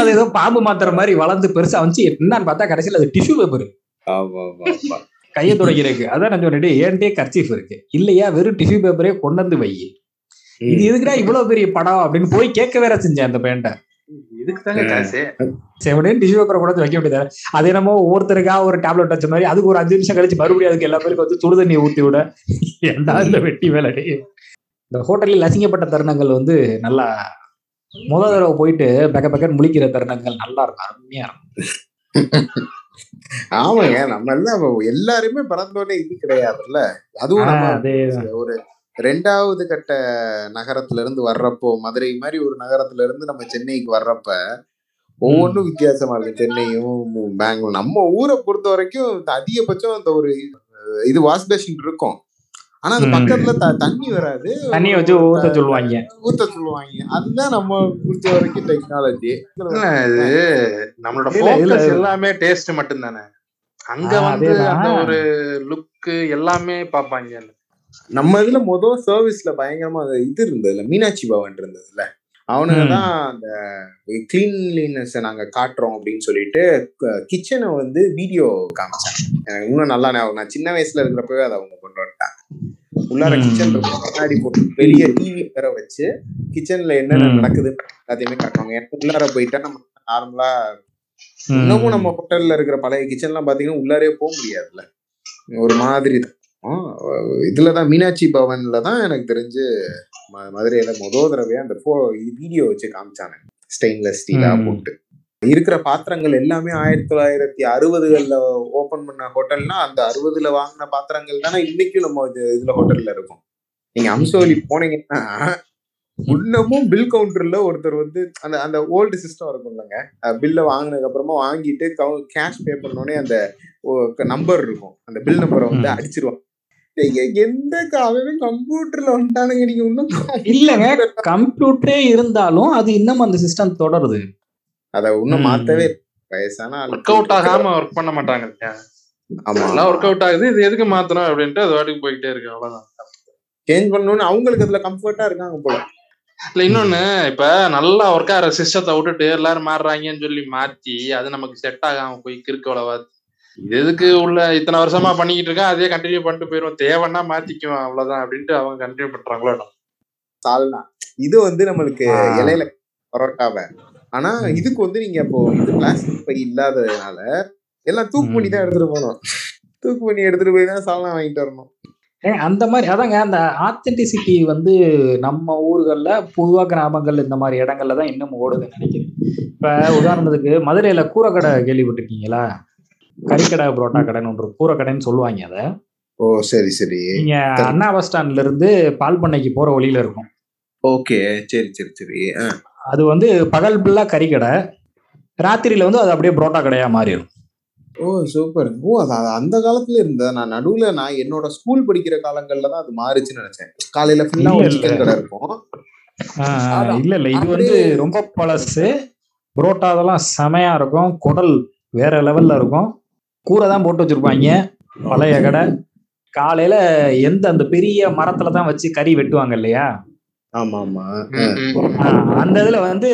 அது ஏதோ பாம்பு மாத்திர மாதிரி வளர்ந்து பெருசா வந்துச்சு. என்னன்னு பார்த்தா கடைசியில அது டிஷ்யூ பேப்பர் கையை துடைக்கிறதுக்கு. அதான் நான் சொன்னேன் ஏன்டே கர்ச்சீஃப் இருக்கு? இல்லையா வெறும் டிஷ்யூ பேப்பரே கொண்டு வந்து வை இது எதுக்குடா இவ்வளவு பெரிய படம் அப்படின்னு போய் கேட்க வேற செஞ்சேன் அந்த பேண்ட இதுக்கு தாங்க காசு. செவனேன்னு டிஷ்யூ பேப்பர் கூட வைக்க வேண்டியது அது என்னமோ ஒருத்தருக்கா ஒரு டேப்லெட் வச்ச மாதிரி அதுக்கு ஒரு அஞ்சு நிமிஷம் கழிச்சு மறுபடியும் அதுக்கு எல்லா பேருக்கும் வந்து சுடு தண்ணி ஊத்தி விட. ஏன்டா இந்த வெட்டி வேலை இந்த ஹோட்டலில் அசிங்கப்பட்ட தருணங்கள் வந்து நல்லா முத தடவை போயிட்டு பெக்க பெக்கன்னு முழிக்கிற தருணங்கள் நல்லா இருக்கும் அருமையா இருக்கும். ஆமாங்க நம்ம எல்லாம் எல்லாருமே பிறந்தோடனே இது கிடையாதுல்ல? அதுவும் ஒரு ரெண்டாவது கட்ட நகரத்துல இருந்து வர்றப்போ மதுரை மாதிரி ஒரு நகரத்துல இருந்து நம்ம சென்னைக்கு வர்றப்ப ஒவ்வொன்றும் வித்தியாசமா இருக்கு. சென்னையும் பெங்களூர். நம்ம ஊரை பொறுத்த வரைக்கும் இந்த அதிகபட்சம் இந்த ஒரு இது வாஷ் பேஷன் இருக்கும். ஆனா அது ம். பக்கத்துல த- தண்ணி வராது. தண்ணியை வச்சு ஊத்த சொல்லுவாங்க. ஊத்த சொல்லுவாங்க. அதுதான் நம்ம குறிச்ச வரைக்கும் டெக்னாலஜி இது நம்மளோட focus எல்லாமே டேஸ்ட் மட்டும் தானே அங்க வந்து. அந்த ஒரு லுக் எல்லாமே பாப்பாங்க நம்ம இதுல மொதல் சர்வீஸ்ல பயங்கரமா அது இது இருந்ததுல மீனாட்சி பவன் இருந்ததுல அவனுங்க. தான் அந்த கிளீன்லினஸ் நாங்க காட்டுறோம் அப்படின்னு சொல்லிட்டு கிச்சனை வந்து வீடியோ காமிச்சாங்க எனக்கு இன்னும் நல்லா ஞாபகம் நான் சின்ன வயசுல இருக்கிறப்பவே அதை அவங்க கொண்டு வந்துட்டாங்க உள்ளார. கிச்சன் கண்ணாடி போட்டு பெரிய டிவி வேற வச்சு கிச்சன்ல என்னென்ன. நடக்குது எல்லாத்தையுமே காட்டுவாங்க ஏன்னா உள்ளார போயிட்டா நம்ம நார்மலா. இன்னமும் நம்ம ஹோட்டல்ல இருக்கிற பழைய கிச்சன்லாம் பாத்தீங்கன்னா உள்ளாரே போக முடியாதுல்ல ஒரு மாதிரி தான் ஆஹ் இதுலதான் மீனாட்சி பவன்ல தான் எனக்கு தெரிஞ்சு மதுரையில முதல் தடவையா அந்த போ வீடியோ வச்சு காமிச்சாங்க ஸ்டெயின்லெஸ் ஸ்டீலா. போட்டு. இருக்கிற பாத்திரங்கள் எல்லாமே ஆயிரத்தி தொள்ளாயிரத்தி அறுபதுகள்ல ஓபன் பண்ண ஹோட்டல்னா அந்த அறுபதுல வாங்கின பாத்திரங்கள் தானே இன்னைக்கும் நம்ம இது- இதுல ஹோட்டல்ல இருக்கும். நீங்க அம்சோலி போனீங்கன்னா இன்னமும் பில் கவுண்டர்ல ஒருத்தர் வந்து அந்த அந்த ஓல்டு சிஸ்டம் இருக்கும் இல்லைங்க பில்ல வாங்கினதுக்கு அப்புறமா வாங்கிட்டு கேஷ் பே பண்ணோடனே அந்த நம்பர் இருக்கும். அந்த பில் நம்பரை வந்து. அடிச்சிருவாங்க. எந்த அவன் கம்ப்யூட்டர்ல வந்துட்டானுங்க நீங்க இன்னும் இல்லங்க கம்ப்யூட்டரே இருந்தாலும் அது இன்னும் அந்த சிஸ்டம் தொடருது அத இன்னும் ம். மாத்தவே. வயசான ஒர்க் அவுட் ஆகாம ஒர்க் பண்ண மாட்டாங்க இல்லையா? ஆமா நல்லா ஒர்க் அவுட் ஆகுது இது எதுக்கு மாத்தணும் அப்படின்ட்டு அது வாட்டுக்கு போயிட்டே இருக்கு அவ்வளவுதான் சேஞ்ச் பண்ணணும்னு அவங்களுக்கு அதுல கம்ஃபர்ட்டா இருக்காங்க போல இல்ல இன்னொன்னு இப்ப நல்லா ஒர்க் ஆகிற சிஸ்டத்தை விட்டுட்டு எல்லாரும் மாறுறாங்கன்னு சொல்லி மாத்தி அது நமக்கு செட் ஆகாம போய் கிறுக்கோளவா இது எதுக்கு உள்ள இத்தனை வருஷமா பண்ணிக்கிட்டு இருக்கா? அதே கண்டினியூ பண்ணிட்டு போயிரும். தேவைன்னா மாத்திக்குவோம் அவ்வளவுதான் அப்படின்ட்டு அவங்க கண்டினியூ பண்றாங்களோ. சால்னா இது வந்து நம்மளுக்கு. இலையில பரோட்டாவை. ஆனா. இதுக்கு வந்து நீங்க இப்போ இது பிளாஸ்டிக் பை இல்லாததுனால எல்லாம் தூக்கு பண்ணி தான் எடுத்துட்டு போகணும். தூக்கு பண்ணி எடுத்துட்டு போய் தான் சால்னா வாங்கிட்டு வரணும். ஏன் அந்த மாதிரி அதாங்க அந்த ஆத்தென்டிசிட்டி வந்து நம்ம ஊர்கள்ல பொதுவா கிராமங்கள் இந்த மாதிரி இடங்கள்ல தான் இன்னும் ஓடுதுன்னு நினைக்கிறேன். இப்ப உதாரணத்துக்கு மதுரையில கூரைக்கடை கேள்விப்பட்டிருக்கீங்களா? கறிக்கடை புரோட்டா கடைன்னு ஒன்று கூரைக்கடைன்னு சொல்லுவாங்க அதை. ஓ சரி சரி. நீங்க அண்ணா பஸ் ஸ்டாண்ட்ல இருந்து பால் பண்ணைக்கு போற வழியில இருக்கும். ஓகே சரி சரி சரி. அது வந்து பகல் ஃபுல்லா கறிக்கடை. ராத்திரியில வந்து அது அப்படியே புரோட்டா கடையா மாறிடும். ஓ சூப்பர் ஓ அது அந்த காலத்துல இருந்த நான் நடுவுல நான் என்னோட ஸ்கூல் படிக்கிற காலங்கள்ல தான் அது மாறுச்சுன்னு நினைச்சேன். காலையில ஃபுல்லா ஒரு. சிக்கன் கடை இருக்கும். இல்ல இல்ல. இது வந்து ரொம்ப பழசு. புரோட்டா அதெல்லாம் செமையா இருக்கும். குடல் வேற லெவல்ல இருக்கும். கூரை தான் போட்டு வச்சிருப்பாங்க. பழைய கடை. காலையில எந்த அந்த பெரிய மரத்துல தான் வச்சு கறி வெட்டுவாங்க இல்லையா? ஆமா ஆமா அந்த இதுல வந்து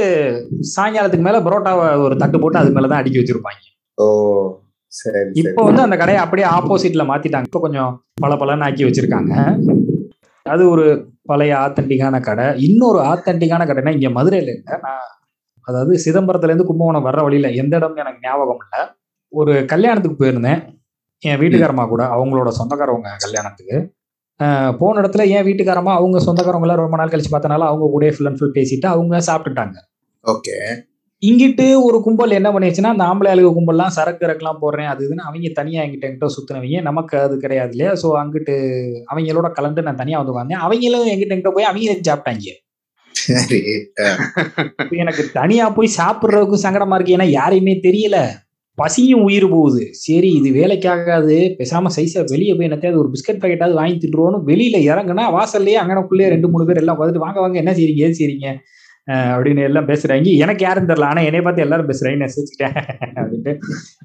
சாயங்காலத்துக்கு மேல புரோட்டாவை ஒரு தட்டு போட்டு அது மேலதான் அடுக்கி வச்சிருப்பாங்க. ஓ சரி இப்போ வந்து அந்த கடையை அப்படியே ஆப்போசிட்ல மாத்திட்டாங்க. இப்போ கொஞ்சம் பல பலன்னு ஆக்கி வச்சிருக்காங்க. அது ஒரு பழைய ஆத்தன்டிக்கான கடை. இன்னொரு ஆத்தன்டிக்கான கடைனா இங்க மதுரையில இல்லை. நான் அதாவது சிதம்பரத்துல இருந்து கும்பகோணம் வர்ற வழியில எந்த இடம்னு எனக்கு ஞாபகம் இல்லை. ஒரு கல்யாணத்துக்கு போயிருந்தேன். என் வீட்டுக்காரமா கூட அவங்களோட சொந்தக்காரவங்க கல்யாணத்துக்கு. போன இடத்துல என் வீட்டுக்காரமா அவங்க சொந்தக்காரவங்கள ரொம்ப நாள் கழிச்சு பார்த்தனால அவங்க கூட ஃபுல் அண்ட் ஃபுல் பேசிட்டு அவங்க சாப்பிட்டுட்டாங்க. ஓகே. இங்கிட்டு ஒரு கும்பல் என்ன பண்ணிடுச்சுன்னா அந்த ஆம்பளை அழுகு கும்பல்லாம் சரக்கு இறக்கலாம் போடுறேன் அது இதுன்னு அவங்க தனியா எங்கிட்ட எங்கிட்ட சுத்தினவங்க. நமக்கு அது கிடையாது இல்லையா? ஸோ அங்கிட்டு அவங்களோட கலந்து நான் தனியா வந்து உட்காந்தேன் அவங்களும் எங்கிட்ட எங்கிட்ட போய் அவங்க சாப்பிட்டாங்க. எனக்கு தனியா போய் சாப்பிடுறதுக்கும் சங்கடமா இருக்கு. ஏன்னா யாரையுமே தெரியல. பசியும் உயிர் போகுது. சரி இது வேலைக்காகாது. பேசாம சைஸா வெளியே போய் என்னத்தையாவது ஒரு பிஸ்கட் பாக்கெட்டாவது வாங்கி திட்டுருவோன்னு வெளியில இறங்குனா வாசல்லையே அங்கனக்குள்ளேயே ரெண்டு மூணு பேர் எல்லாம் பார்த்துட்டு வாங்க வாங்க என்ன செய்றீங்க? ஏது செய்றீங்க? அப்படின்னு எல்லாம் பேசுறாங்க. எனக்கு யாரும் தெரியல. ஆனா என்னை பார்த்து எல்லாரும் பேசுறாங்க. நான் சிரிச்சுட்டேன் அப்படின்ட்டு.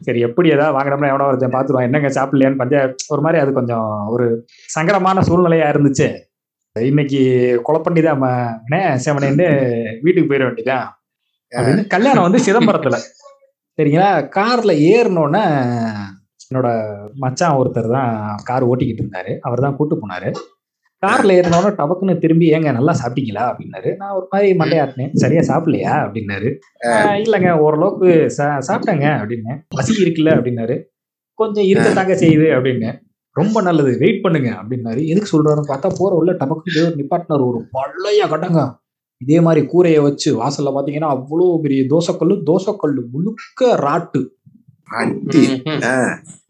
சரி எப்படி ஏதாவது வாங்கினோம்னா எவனோ ஒருத்தன் பார்த்துருவான். என்னங்க சாப்பிடலையான்னு பஞ்ச ஒரு மாதிரி அது கொஞ்சம் ஒரு சங்கடமான சூழ்நிலையா இருந்துச்சு. இன்னைக்கு குழப்பண்டி தான் வீட்டுக்கு போயிட வேண்டியதான் கல்யாணம் வந்து சிதம்பரத்துல. சரிங்களா? கார்ல ஏறினோன்னே என்னோட மச்சான் ஒருத்தர் தான் கார் ஓட்டிக்கிட்டு இருந்தாரு. அவர் தான் கூட்டு போனாரு. கார்ல ஏறினோட டபக்குன்னு திரும்பி ஏங்க நல்லா சாப்பிட்டீங்களா? அப்படின்னாரு. நான் ஒரு மாதிரி மண்டையாட்டினேன் சரியா சாப்பிடலையா? அப்படின்னாரு. "ஆஹ், இல்லைங்க ஓரளவுக்கு சா- சாப்பிட்டேங்க அப்படின்னு. பசி இருக்குல்ல அப்படின்னாரு. கொஞ்சம் இருக்கத்தாங்க செய்யுது அப்படின்னு. ரொம்ப நல்லது வெயிட் பண்ணுங்க அப்படின்னாரு. எதுக்கு சொல்றாருன்னு பார்த்தா போற உள்ள டபக்கு நிப்பாட்டினார் ஒரு பழைய கடங்க இதே மாதிரி கூரையை வச்சு வாசல்ல பாத்தீங்கன்னா அவ்வளோ பெரிய தோசைக்கல்லு தோசைக்கல்லு முழுக்க ராட்டு.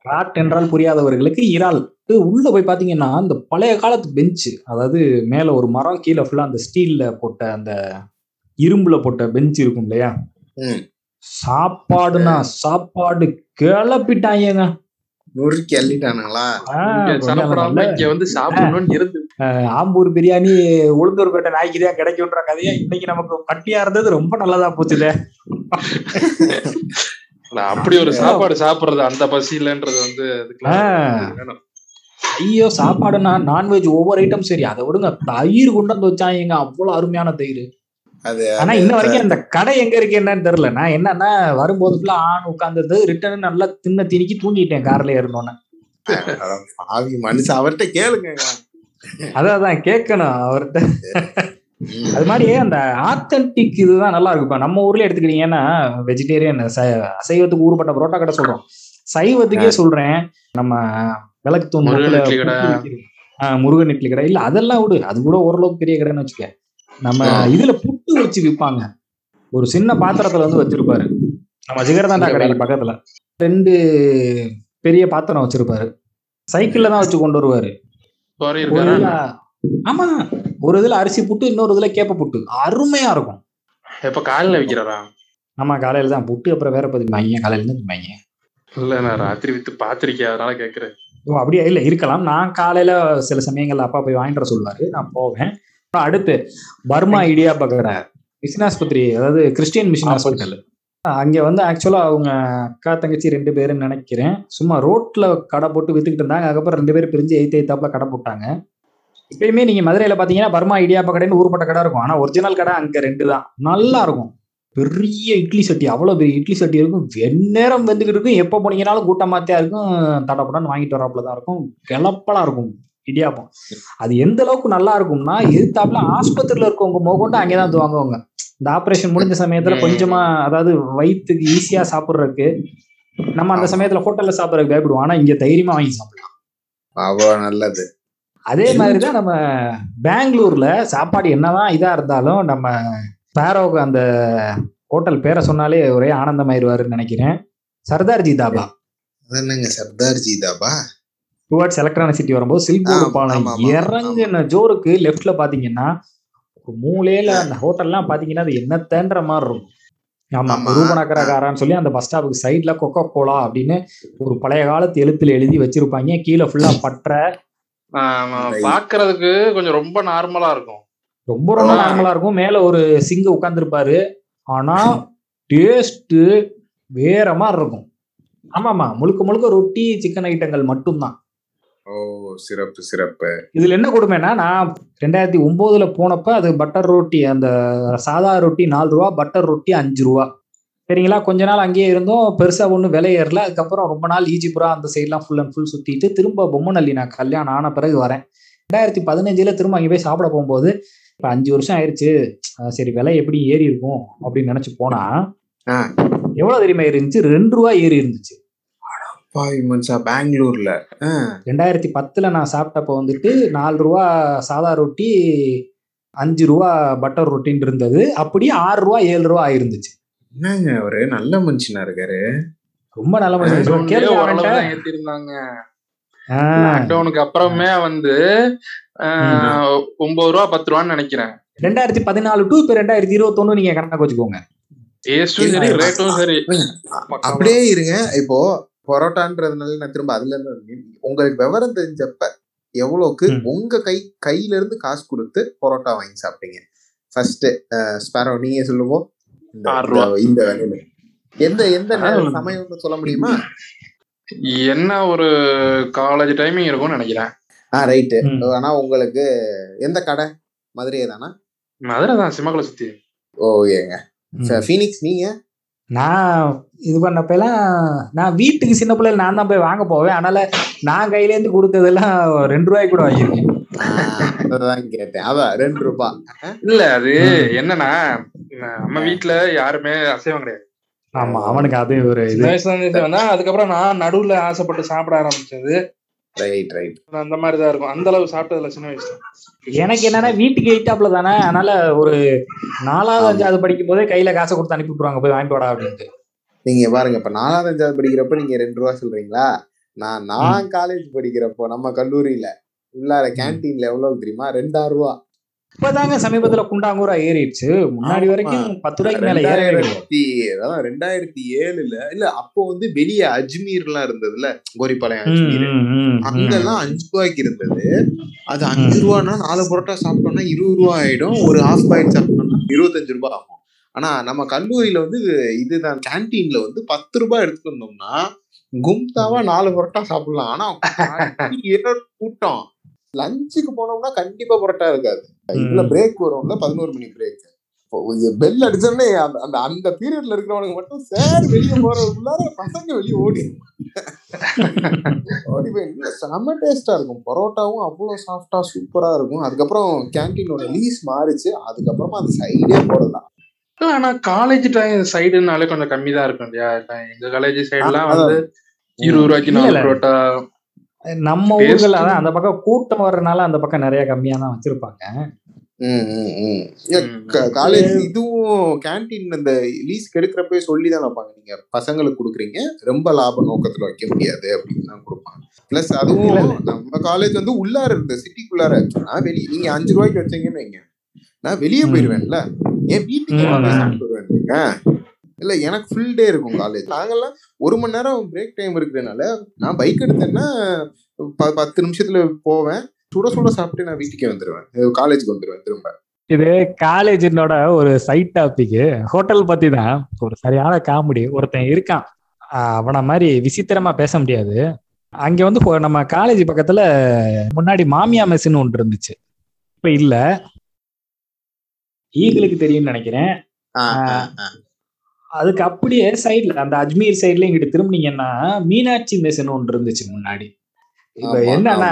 ராட் என்றால் புரியாதவர்களுக்கு இறால். உள்ள போய் பாத்தீங்கன்னா அந்த பழைய காலத்து பெஞ்சு அதாவது மேல ஒரு மரம் கீழே ஃபுல்லா அந்த ஸ்டீல்ல போட்ட அந்த இரும்புல போட்ட பெஞ்ச் இருக்கும் இல்லையா. சாப்பாடுனா சாப்பாடு கிளப்பிட்டாங்க நொறுக்கி அள்ளிட்டானுங்களா? இங்க வந்து சாப்பிடணும்னு இருந்து ஆம்பூர் பிரியாணி உளுந்தூர்பேட்டை நாய்க்கு தான் கிடைக்கும்ன்ற கதையா இன்னைக்கு நமக்கு பட்டியா இருந்தது ரொம்ப நல்லதா போச்சுதே. இல்ல, அப்படி ஒரு சாப்பாடு சாப்பிடுறது அந்த பசி இல்லைன்றது வந்து. ஐயோ சாப்பாடுனா நான்வெஜ் ஒவ்வொரு ஐட்டம் சரி அதை விடுங்க. தயிர் கொண்டு வந்து வச்சாங்க அவ்வளவு அருமையான தயிர். அது ஆனா இன்ன வரைக்கும் அந்த கடை எங்க இருக்கு என்னன்னு தெரியல நான் என்னன்னா வரும்போது ஃபுல்லா ஆண் உட்கார்ந்தது ரிட்டர்ன் நல்லா தின்ன திணிக்கி தூங்கிட்டேன் கார்ல ஏறணும்னு மனுஷன் அவர்கிட்ட கேளுங்க. அதான் அதான் கேட்கணும் அவர்கிட்ட. அது மாதிரி அந்த ஆத்தன்டிக் இதுதான் நல்லா இருக்கும். நம்ம ஊர்ல எடுத்துக்கிட்டீங்கன்னா வெஜிடேரியன் அசைவத்துக்கு ஊறுபட்ட புரோட்டா கடை சொல்றோம். சைவத்துக்கே சொல்றேன். நம்ம விளக்கு தூண் முருகன் இட்லி கடை. இல்ல அதெல்லாம் விடு. அது கூட ஓரளவுக்கு பெரிய கடைன்னு வச்சுக்க. நம்ம. இதுல புட்டு வச்சு விற்பாங்க ஒரு சின்ன பாத்திரத்துல வந்து வச்சிருப்பாரு. நம்ம ஜிகர்தாண்டா கடைக்கு பக்கத்துல. ரெண்டு பெரிய பாத்திரம் வச்சிருப்பாரு. சைக்கிள்ல தான் வச்சு கொண்டு வருவாரு. ஆமா. ஒரு இதுல அரிசி புட்டு இன்னொரு இதுல கேப்ப புட்டு. அருமையா இருக்கும். எப்ப காலையில விக்கிறாரா? ஆமா காலையில தான். புட்டு அப்புறம் வேற பத்தி மையம் காலையில இருந்து மையம் இல்ல நான் ராத்திரி வித்து பாத்திருக்கேன். அதனால கேக்குறேன். ஓ அப்படியே? இல்ல இருக்கலாம். நான் காலையில சில சமயங்கள்ல அப்பா போய் வாங்கிட்டு வர சொல்லுவாரு. நான் போவேன். அடுத்து பர்மா இடியாப்ப கடை மிஷின் ஆஸ்பத்திரி அதாவது கிறிஸ்டியன் மிஷின் ஹாஸ்பிட்டல் அங்க வந்து ஆக்சுவலா அவங்க அக்கா தங்கச்சி ரெண்டு பேருன்னு நினைக்கிறேன். சும்மா ரோட்ல கடை போட்டு வித்துக்கிட்டு இருந்தாங்க. அதுக்கப்புறம் ரெண்டு பேரும் பிரிஞ்சு எய்த் எய்த்தாப்புல கடை போட்டாங்க. இப்பயுமே நீங்க மதுரையில பாத்தீங்கன்னா பர்மா இடியாப்ப கடைன்னு ஊர்பட்ட கடை இருக்கும். ஆனா ஒரிஜினல் கடை அங்க ரெண்டு தான். நல்லா இருக்கும். பெரிய இட்லி சட்டி அவ்வளவு பெரிய இட்லி சட்டி இருக்கும். வெந்நேரம் வெந்துகிட்டு இருக்கும். எப்போ போனீங்கனாலும் கூட்டமாத்தியா இருக்கும். தடப்படன்னு வாங்கிட்டு வராப்புல தான் இருக்கும். கிளப்பலா இருக்கும். இடியாப்பம். அது எந்த அளவுக்கு நல்லா இருக்கும்னா எதிர்த்தாப்புல ஆஸ்பத்திரியில இருக்கவங்க மோகொண்டு அங்கேதான் வந்து வாங்குவாங்க. இந்த ஆபரேஷன் முடிஞ்ச சமயத்துல. கொஞ்சமா அதாவது வயிற்றுக்கு ஈஸியா சாப்பிடுறதுக்கு நம்ம அந்த சமயத்துல ஹோட்டல்ல சாப்பிடுறதுக்கு பயப்படுவோம். ஆனா இங்க தைரியமா வாங்கி சாப்பிடலாம். அவ்வளவு நல்லது. அதே மாதிரிதான் நம்ம பெங்களூர்ல சாப்பாடு என்னதான் இதா இருந்தாலும் நம்ம பேரோக்கு அந்த ஹோட்டல் பேரை சொன்னாலே ஒரே ஆனந்தமாயிருவாருன்னு நினைக்கிறேன். சர்தார்ஜி தாபா. என்னங்க சர்தார் ஜிதாபா டுவர்ட்ஸ் எலக்ட்ரானிக் சிட்டி வரும்போது சில்போர்டு ஆமா, பாலம் ஆமா, ஆமா, இறங்குன ஜோருக்கு லெஃப்ட்ல பாத்தீங்கன்னா ஒரு மூலையில அந்த ஹோட்டல்லாம் பாத்தீங்கன்னா அது என்னத்தன்ற மாதிரி இருக்கும். ஆமா ஆமா. ரூபநகரக்காரான்னு சொல்லி அந்த பஸ் ஸ்டாப்புக்கு சைட்ல கொக்கோ கோலா அப்படின்னு ஒரு பழைய காலத்து எழுத்துல எழுதி வச்சிருப்பாங்க. கீழே ஃபுல்லா பற்ற ஆமா. பாக்குறதுக்கு கொஞ்சம் ரொம்ப நார்மலா இருக்கும். ரொம்ப ரொம்ப. நார்மலா இருக்கும். மேல ஒரு சிங்க உட்கார்ந்துருப்பாரு. ஆனா டேஸ்ட் வேற மாதிரி இருக்கும். ஆமாமா முழுக்க முழுக்க ரொட்டி சிக்கன் ஐட்டங்கள் மட்டும்தான். ஓ சிறப்பு சிறப்பு. இதுல என்ன கொடுமைன்னா நான் ரெண்டாயிரத்தி ஒன்பதுல போனப்ப அது பட்டர் ரொட்டி அந்த சாதா ரொட்டி நாலு ரூபா பட்டர் ரொட்டி அஞ்சு ரூபா. சரிங்களா? கொஞ்ச நாள் அங்கேயே இருந்தோம். பெருசா ஒன்றும் விலை ஏறல. அதுக்கப்புறம் ரொம்ப நாள் ஈஜிபுரா அந்த சைட்லாம் ஃபுல் அண்ட் ஃபுல் சுத்திட்டு திரும்ப பொம்மநல்லி நான் கல்யாணம் ஆன பிறகு வரேன். ரெண்டாயிரத்தி பதினஞ்சுல திரும்ப அங்கே போய் சாப்பிட போகும்போது இப்போ அஞ்சு வருஷம் ஆயிருச்சு. அஹ் சரி விலை எப்படி ஏறி இருக்கும் அப்படின்னு நினைச்சு போனா. எவ்வளவு தெரியுமா இருந்துச்சு? ரெண்டு ரூபா ஏறி இருந்துச்சு. பாவி மனுஷா பெங்களூர்ல? ரெண்டாயிரத்தி பத்துல நான் சாப்பிட்டப்ப வந்துட்டு நாலு ரூபா சாதா ரொட்டி அஞ்சு ரூபா பட்டர் ரொட்டின்னு இருந்தது. அப்படியே ஆறு ரூபா ஏழு ரூபா ஆயிருந்துச்சு. என்னங்க அவரு? நல்ல மனுஷனா இருக்காரு. ரொம்ப நல்ல மனுஷன். ஏத்திருந்தாங்க. லாக்டவுனுக்கு அப்புறமே வந்து ஆஹ், ஒன்பது ரூபா பத்து ரூபான்னு நினைக்கிறேன். ரெண்டாயிரத்தி பதினாலு டு இப்ப ரெண்டாயிரத்தி இருபத்தொன்னு நீங்க கணக்கு வச்சுக்கோங்க. டேஸ்டும் சரி ரேட்டும் சரி. அப்படியே இருங்க. இப்போ பரோட்டான்றதுனால நான் திரும்ப அதுல இருந்து உங்களுக்கு விவரம் தெரிஞ்சப்ப எவ்வளவுக்கு ம். உங்க கை கையில இருந்து காசு கொடுத்து பரோட்டா வாங்கி சாப்பிட்டீங்க? ஃபர்ஸ்ட் ஸ்பேரோ நீங்க சொல்லுங்க. இந்த எந்த எந்த. சமயம்னு சொல்ல முடியுமா? என்ன ஒரு காலேஜ் டைமிங் இருக்கும்னு நினைக்கிறேன். ஆ ரைட்டு. ஆனா உங்களுக்கு எந்த கடை? மதுரையே தானா மதுரை தான் சிம்மக்குள்ள சுத்தி. ஓ ஏங்க. ஃபீனிக்ஸ் நீங்க? நான் இது பண்ணப்பெல்லாம் நான் வீட்டுக்கு சின்ன பிள்ளைல நான் தான் போய் வாங்க போவேன். அதனால நான் கையில இருந்து கொடுத்ததெல்லாம் ரெண்டு ரூபாய்க்கு கூட வாங்கியிருக்கேன். கேட்டேன். அதான் ரெண்டு ரூபாய் இல்ல அது. என்னன்னா நம்ம வீட்டுல யாருமே அசைவம் கிடையாது. ஆமா அவனுக்கு அது ஒரு அதுக்கப்புறம் நான் நடுவுல ஆசைப்பட்டு சாப்பிட ஆரம்பிச்சது. ரைட் ரைட் அந்த மாதிரிதான் இருக்கும். அந்த அளவு சாப்பிட்டதுல சின்ன வயசுல. எனக்கு என்னன்னா வீட்டுக்கு எயிட்டாப்ல தானே அதனால ஒரு நாலாவது அஞ்சாவது படிக்கும் போதே கையில காசை கொடுத்து அனுப்பி விட்டுருவாங்க போய் வாங்கிட்டு வாடா அப்படின்ட்டு. நீங்க பாருங்க இப்ப நாலாவது அஞ்சாவது படிக்கிறப்ப நீங்க ரெண்டு ரூபா சொல்றீங்களா? நான் நான் காலேஜ் படிக்கிறப்போ நம்ம கல்லூரியில உள்ளார கேன்டீன்ல எவ்வளவு தெரியுமா? ரெண்டாயிரம் ரூபா. இப்பதாங்க சமீபத்துல குண்டாங்கூரா ஏறிடுச்சு. முன்னாடி. வரைக்கும் பத்து ரூபாய்க்கு மேல கிடையாது ரெண்டாயிரத்தி அதான் ரெண்டாயிரத்தி ஏழுல இல்ல அப்போ வந்து வெளியே அஜ்மீர் எல்லாம் இருந்ததுல கோரிப்பாளையம் அஜ்மீர். அங்கெல்லாம் அஞ்சு ரூபாய்க்கு இருந்தது. அது அஞ்சு ரூபான்னா நாலு பரோட்டா சாப்பிட்டோம்னா இருபது ரூபா ஆயிடும். ஒரு ஹாஃப் பாயில் சாப்பிட்டோம்னா இருபத்தஞ்சு ரூபாய் ஆகும். ஆனா நம்ம கல்லூரியில வந்து இதுதான் கேன்டீன்ல வந்து பத்து ரூபாய் எடுத்துட்டு வந்தோம்னா கும்தாவா நாலு பரோட்டா சாப்பிடலாம். ஆனா கூட்டம். லஞ்சுக்கு போனோம்னா கண்டிப்பா பரோட்டா இருக்காது. இதுல. பிரேக் வரும்ல பதினோரு மணி பிரேக் பெல் அடிச்சோடனே அந்த அந்த பீரியட்ல இருக்கிறவனுக்கு மட்டும் சார் வெளியே போறதுக்குள்ளார பசங்க வெளியே ஓடி ஓடி போய் செம டேஸ்டா இருக்கும். பரோட்டாவும் அவ்வளவு சாஃப்டா சூப்பரா இருக்கும். அதுக்கப்புறம் கேன்டீனோட லீஸ் மாறிச்சு. அதுக்கப்புறமா அந்த சைடே போடலாம். ஆனா காலேஜ் டைம் சைடுனாலே கொஞ்சம் கம்மி தான் இருக்கும் இல்லையா? எங்க காலேஜ் சைடுலாம் வந்து இருபது ரூபாய்க்கு நாலு. புரோட்டா நம்ம அதான் அந்த பக்கம் கூட்டம் வர்றதுனால அந்த பக்கம் நிறைய கம்மியா தான் வச்சிருப்பாங்க காலேஜ் இதுவும் கேன்டீன் அந்த லீஸ் கெடுக்கிறப்பே சொல்லி தான் வைப்பாங்க. நீங்க பசங்களுக்கு கொடுக்குறீங்க ரொம்ப லாப நோக்கத்துல வைக்க முடியாது அப்படின்னு தான் கொடுப்பாங்க. பிளஸ் அதுவும். நம்ம காலேஜ் வந்து உள்ளார இருந்த சிட்டிக்குள்ளார நான் வெளியே நீங்க அஞ்சு ரூபாய்க்கு வச்சீங்கன்னு வைங்க. நான் வெளியே. போயிருவேன்ல. என் வீட்டுக்கு. சாப்பிட்டு வருவேன் இல்ல எனக்கு ஃபுல் டே இருக்கும் காலேஜ் நாங்கெல்லாம் ஒரு மணி நேரம் பிரேக் டைம் இருக்கிறதுனால நான் பைக் எடுத்தேன்னா ப- பத்து நிமிஷத்துல போவேன். சுட சுட சாப்பிட்டு நான் வீட்டுக்கே வந்துருவேன். காலேஜுக்கு வந்துருவேன் திரும்ப. இது காலேஜினோட ஒரு சைட் டாபிக் ஹோட்டல் பத்தி தான். ஒரு சரியான காமெடி ஒருத்தன் இருக்கான். அவன மாதிரி விசித்திரமா பேச முடியாது. அங்க வந்து நம்ம காலேஜ் பக்கத்துல முன்னாடி மாமியா மெஸ்ன்னு ஒன்று இருந்துச்சு. இப்ப இல்ல. ஈகிளுக்கு தெரியும்னு நினைக்கிறேன். அதுக்கு அப்படியே சைடுல அந்த அஜ்மீர் சைடுல இங்கிட்டு திரும்பினீங்கன்னா மீனாட்சி மெஸ்ன்னு ஒன்று இருந்துச்சு முன்னாடி. இப்ப என்னன்னா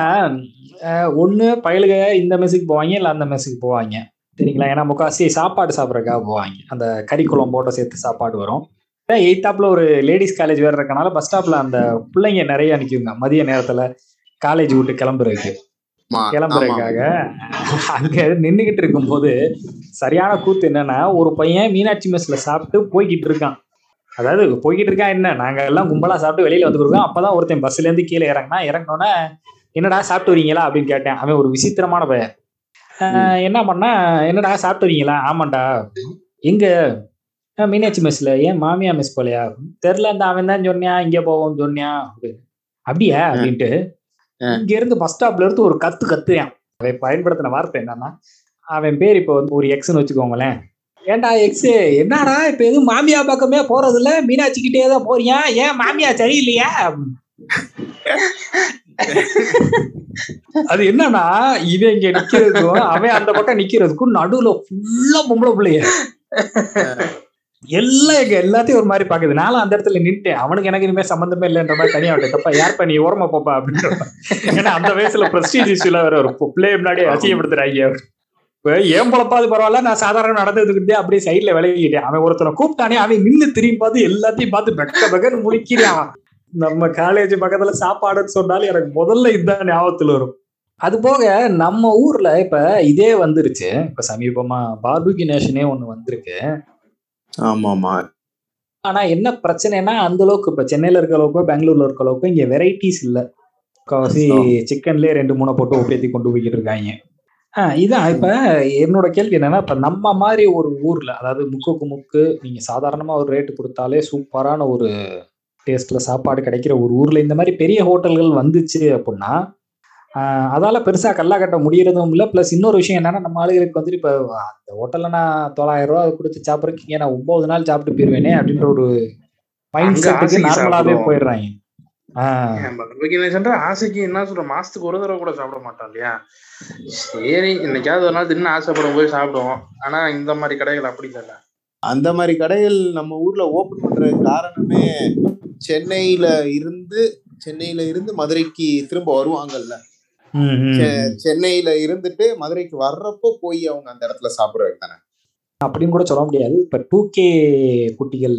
ஒண்ணு பயலுக இந்த மெஸ்ஸுக்கு போவாங்க இல்ல அந்த மெஸ்ஸுக்கு போவாங்க. சரிங்களா ஏன்னா முக்காசி சாப்பாடு சாப்பிட்றதுக்காக போவாங்க. அந்த கறி போட்ட சேர்த்து சாப்பாடு வரும். எயித்தாப்ல ஒரு லேடிஸ் காலேஜ் வேற இருக்கனால பஸ் ஸ்டாப்ல அந்த பிள்ளைங்க நிறைய நிக்குங்க மதிய நேரத்துல காலேஜ் விட்டு கிளம்புறதுக்கு. கிளம்புறதுக்காக. அங்க நின்னுகிட்டு இருக்கும்போது சரியான கூத்து என்னன்னா ஒரு பையன் மீனாட்சி மெஸ்ல சாப்பிட்டு போய்கிட்டு இருக்கான். அதாவது போய்கிட்டு இருக்கான் என்ன? நாங்க எல்லாம் கும்பலா சாப்பிட்டு வெளியில வந்துருக்கோம். அப்பதான் ஒருத்தன் பஸ்ல இருந்து கீழே இறங்கினா இறங்கினோன்னே என்னடா சாப்பிட்டு வரீங்களா? அப்படின்னு கேட்டேன். அவன் ஒரு விசித்திரமான பையன். என்ன பண்ணா என்னடா சாப்பிட்டு வரீங்களா? ஆமாண்டா. எங்க? "ஆஹ் மீனாட்சி மெஸ்ல. ஏன் மாமியா மெஸ் போலையா? தெரில அந்த அவன் தான் சொன்னியா இங்க போவோம் சொன்னியா அப்படின்னு. அப்படியா அப்படின்ட்டு. இங்க இருந்து பஸ் ஸ்டாப்ல இருந்து ஒரு கத்து கத்துறான். அவன் பயன்படுத்தின வார்த்தை என்னன்னா அவன் பேர் இப்ப வந்து ஒரு எக்ஸ்னு வச்சுக்கோங்களேன். ஏன்டா எக்ஸ் என்னடா இப்ப எதுவும் மாமியா பக்கமே போறது இல்ல மீனாட்சி கிட்டே தான் போறியா? ஏன் மாமியா சரியில்லையா? அது என்னன்னா இவன் இங்க நிக்கிறதுக்கும் அவன் அந்த பக்கம் நிக்கிறதுக்கும் நடுவுல ஃபுல்லா பொம்பளை பிள்ளைய. எல்லாம் எங்க எல்லாத்தையும் ஒரு மாதிரி பாக்குது. நானும் அந்த இடத்துல நின்ட்டேன் அவனுக்கு எனக்கு இனிமே சம்பந்தமே இல்லைன்ற மாதிரி தனியா விட்டு தப்பா யார் நீ ஓரமா போப்பா அப்படின்ற ஏன்னா அந்த வயசுல பிரஸ்டீஜ் இஷ்யூல வேற ஒரு பிள்ளை முன்னாடி அசிங்கப்படுத்துறாங்க. இப்ப ஏன் பொழப்பாது பரவாயில்ல நான் சாதாரண நடந்துக்கிட்டே அப்படியே சைட்ல விலகிட்டேன் அவன் ஒருத்தனை கூப்பிட்டானே அவன் நின்னு திரும்பி பார்த்து எல்லாத்தையும் பார்த்து பெக்க பெக்கன்னு முழிக்கிறான். நம்ம காலேஜ் பக்கத்துல சாப்பாடுன்னு சொன்னாலும் எனக்கு முதல்ல இதுதான் ஞாபகத்துல வரும். அது போக நம்ம ஊர்ல இப்ப இதே வந்துருச்சு. இப்ப சமீபமா பார்பிக்யூ நேஷனே ஒண்ணு வந்திருக்கு. ஆமா ஆமா ஆனா என்ன பிரச்சனைனா அந்த அளவுக்கு இப்ப சென்னையில இருக்க அளவுக்கோ பெங்களூர்ல இருக்க அளவுக்கோ இங்க வெரைட்டிஸ் இல்ல. காசி சிக்கன்லயே ரெண்டு மூணை போட்டு ஒப்பேத்தி கொண்டு போய்கிட்டு இருக்காங்க. இதான். இப்ப என்னோட கேள்வி என்னன்னா இப்ப நம்ம மாதிரி ஒரு ஊர்ல அதாவது முக்குக்கு முக்கு நீங்க சாதாரணமா ஒரு ரேட்டு கொடுத்தாலே சூப்பரான ஒரு டேஸ்ட்ல சாப்பாடு கிடைக்கிற ஒரு ஊர்ல இந்த மாதிரி பெரிய ஹோட்டல்கள் வந்துச்சு அப்படின்னா அதால பெருசா கல்லா கட்ட முடியறதும் இல்ல. பிளஸ் இன்னொரு விஷயம் என்னன்னா நம்ம ஆளுகளுக்கு வந்துட்டு இப்ப அந்த ஹோட்டல்ல நான் தொள்ளாயிரம் ரூபாய் கொடுத்து சாப்பிட்றதுக்கு நான் ஒன்பது நாள் சாப்பிட்டு போயிருவேனே அப்படின்ற ஒரு மைண்ட் செட்டுக்கு நார்மலாவே. போயிடுறாங்க. ஆசைக்கு என்ன சொல்ற? மாசத்துக்கு ஒரு தடவை கூட சாப்பிட மாட்டோம் இல்லையா? சரி இன்னைக்காவது ஒரு நாள் தின்னு ஆசைப்படும் போய் சாப்பிடுவோம். ஆனா இந்த மாதிரி கடைகள் அப்படி இல்ல அந்த மாதிரி கடைகள் நம்ம ஊர்ல ஓபன் பண்றதுக்கு காரணமே சென்னையில இருந்து சென்னையில இருந்து மதுரைக்கு திரும்ப வருவாங்கல்ல. சென்னையில இருந்துட்டு மதுரைக்கு வர்றப்போ போய் அவங்க அந்த இடத்துல சாப்பிடுறது தானே? அப்படின்னு கூட சொல்ல முடியாது. இப்ப டூ கே குட்டிகள்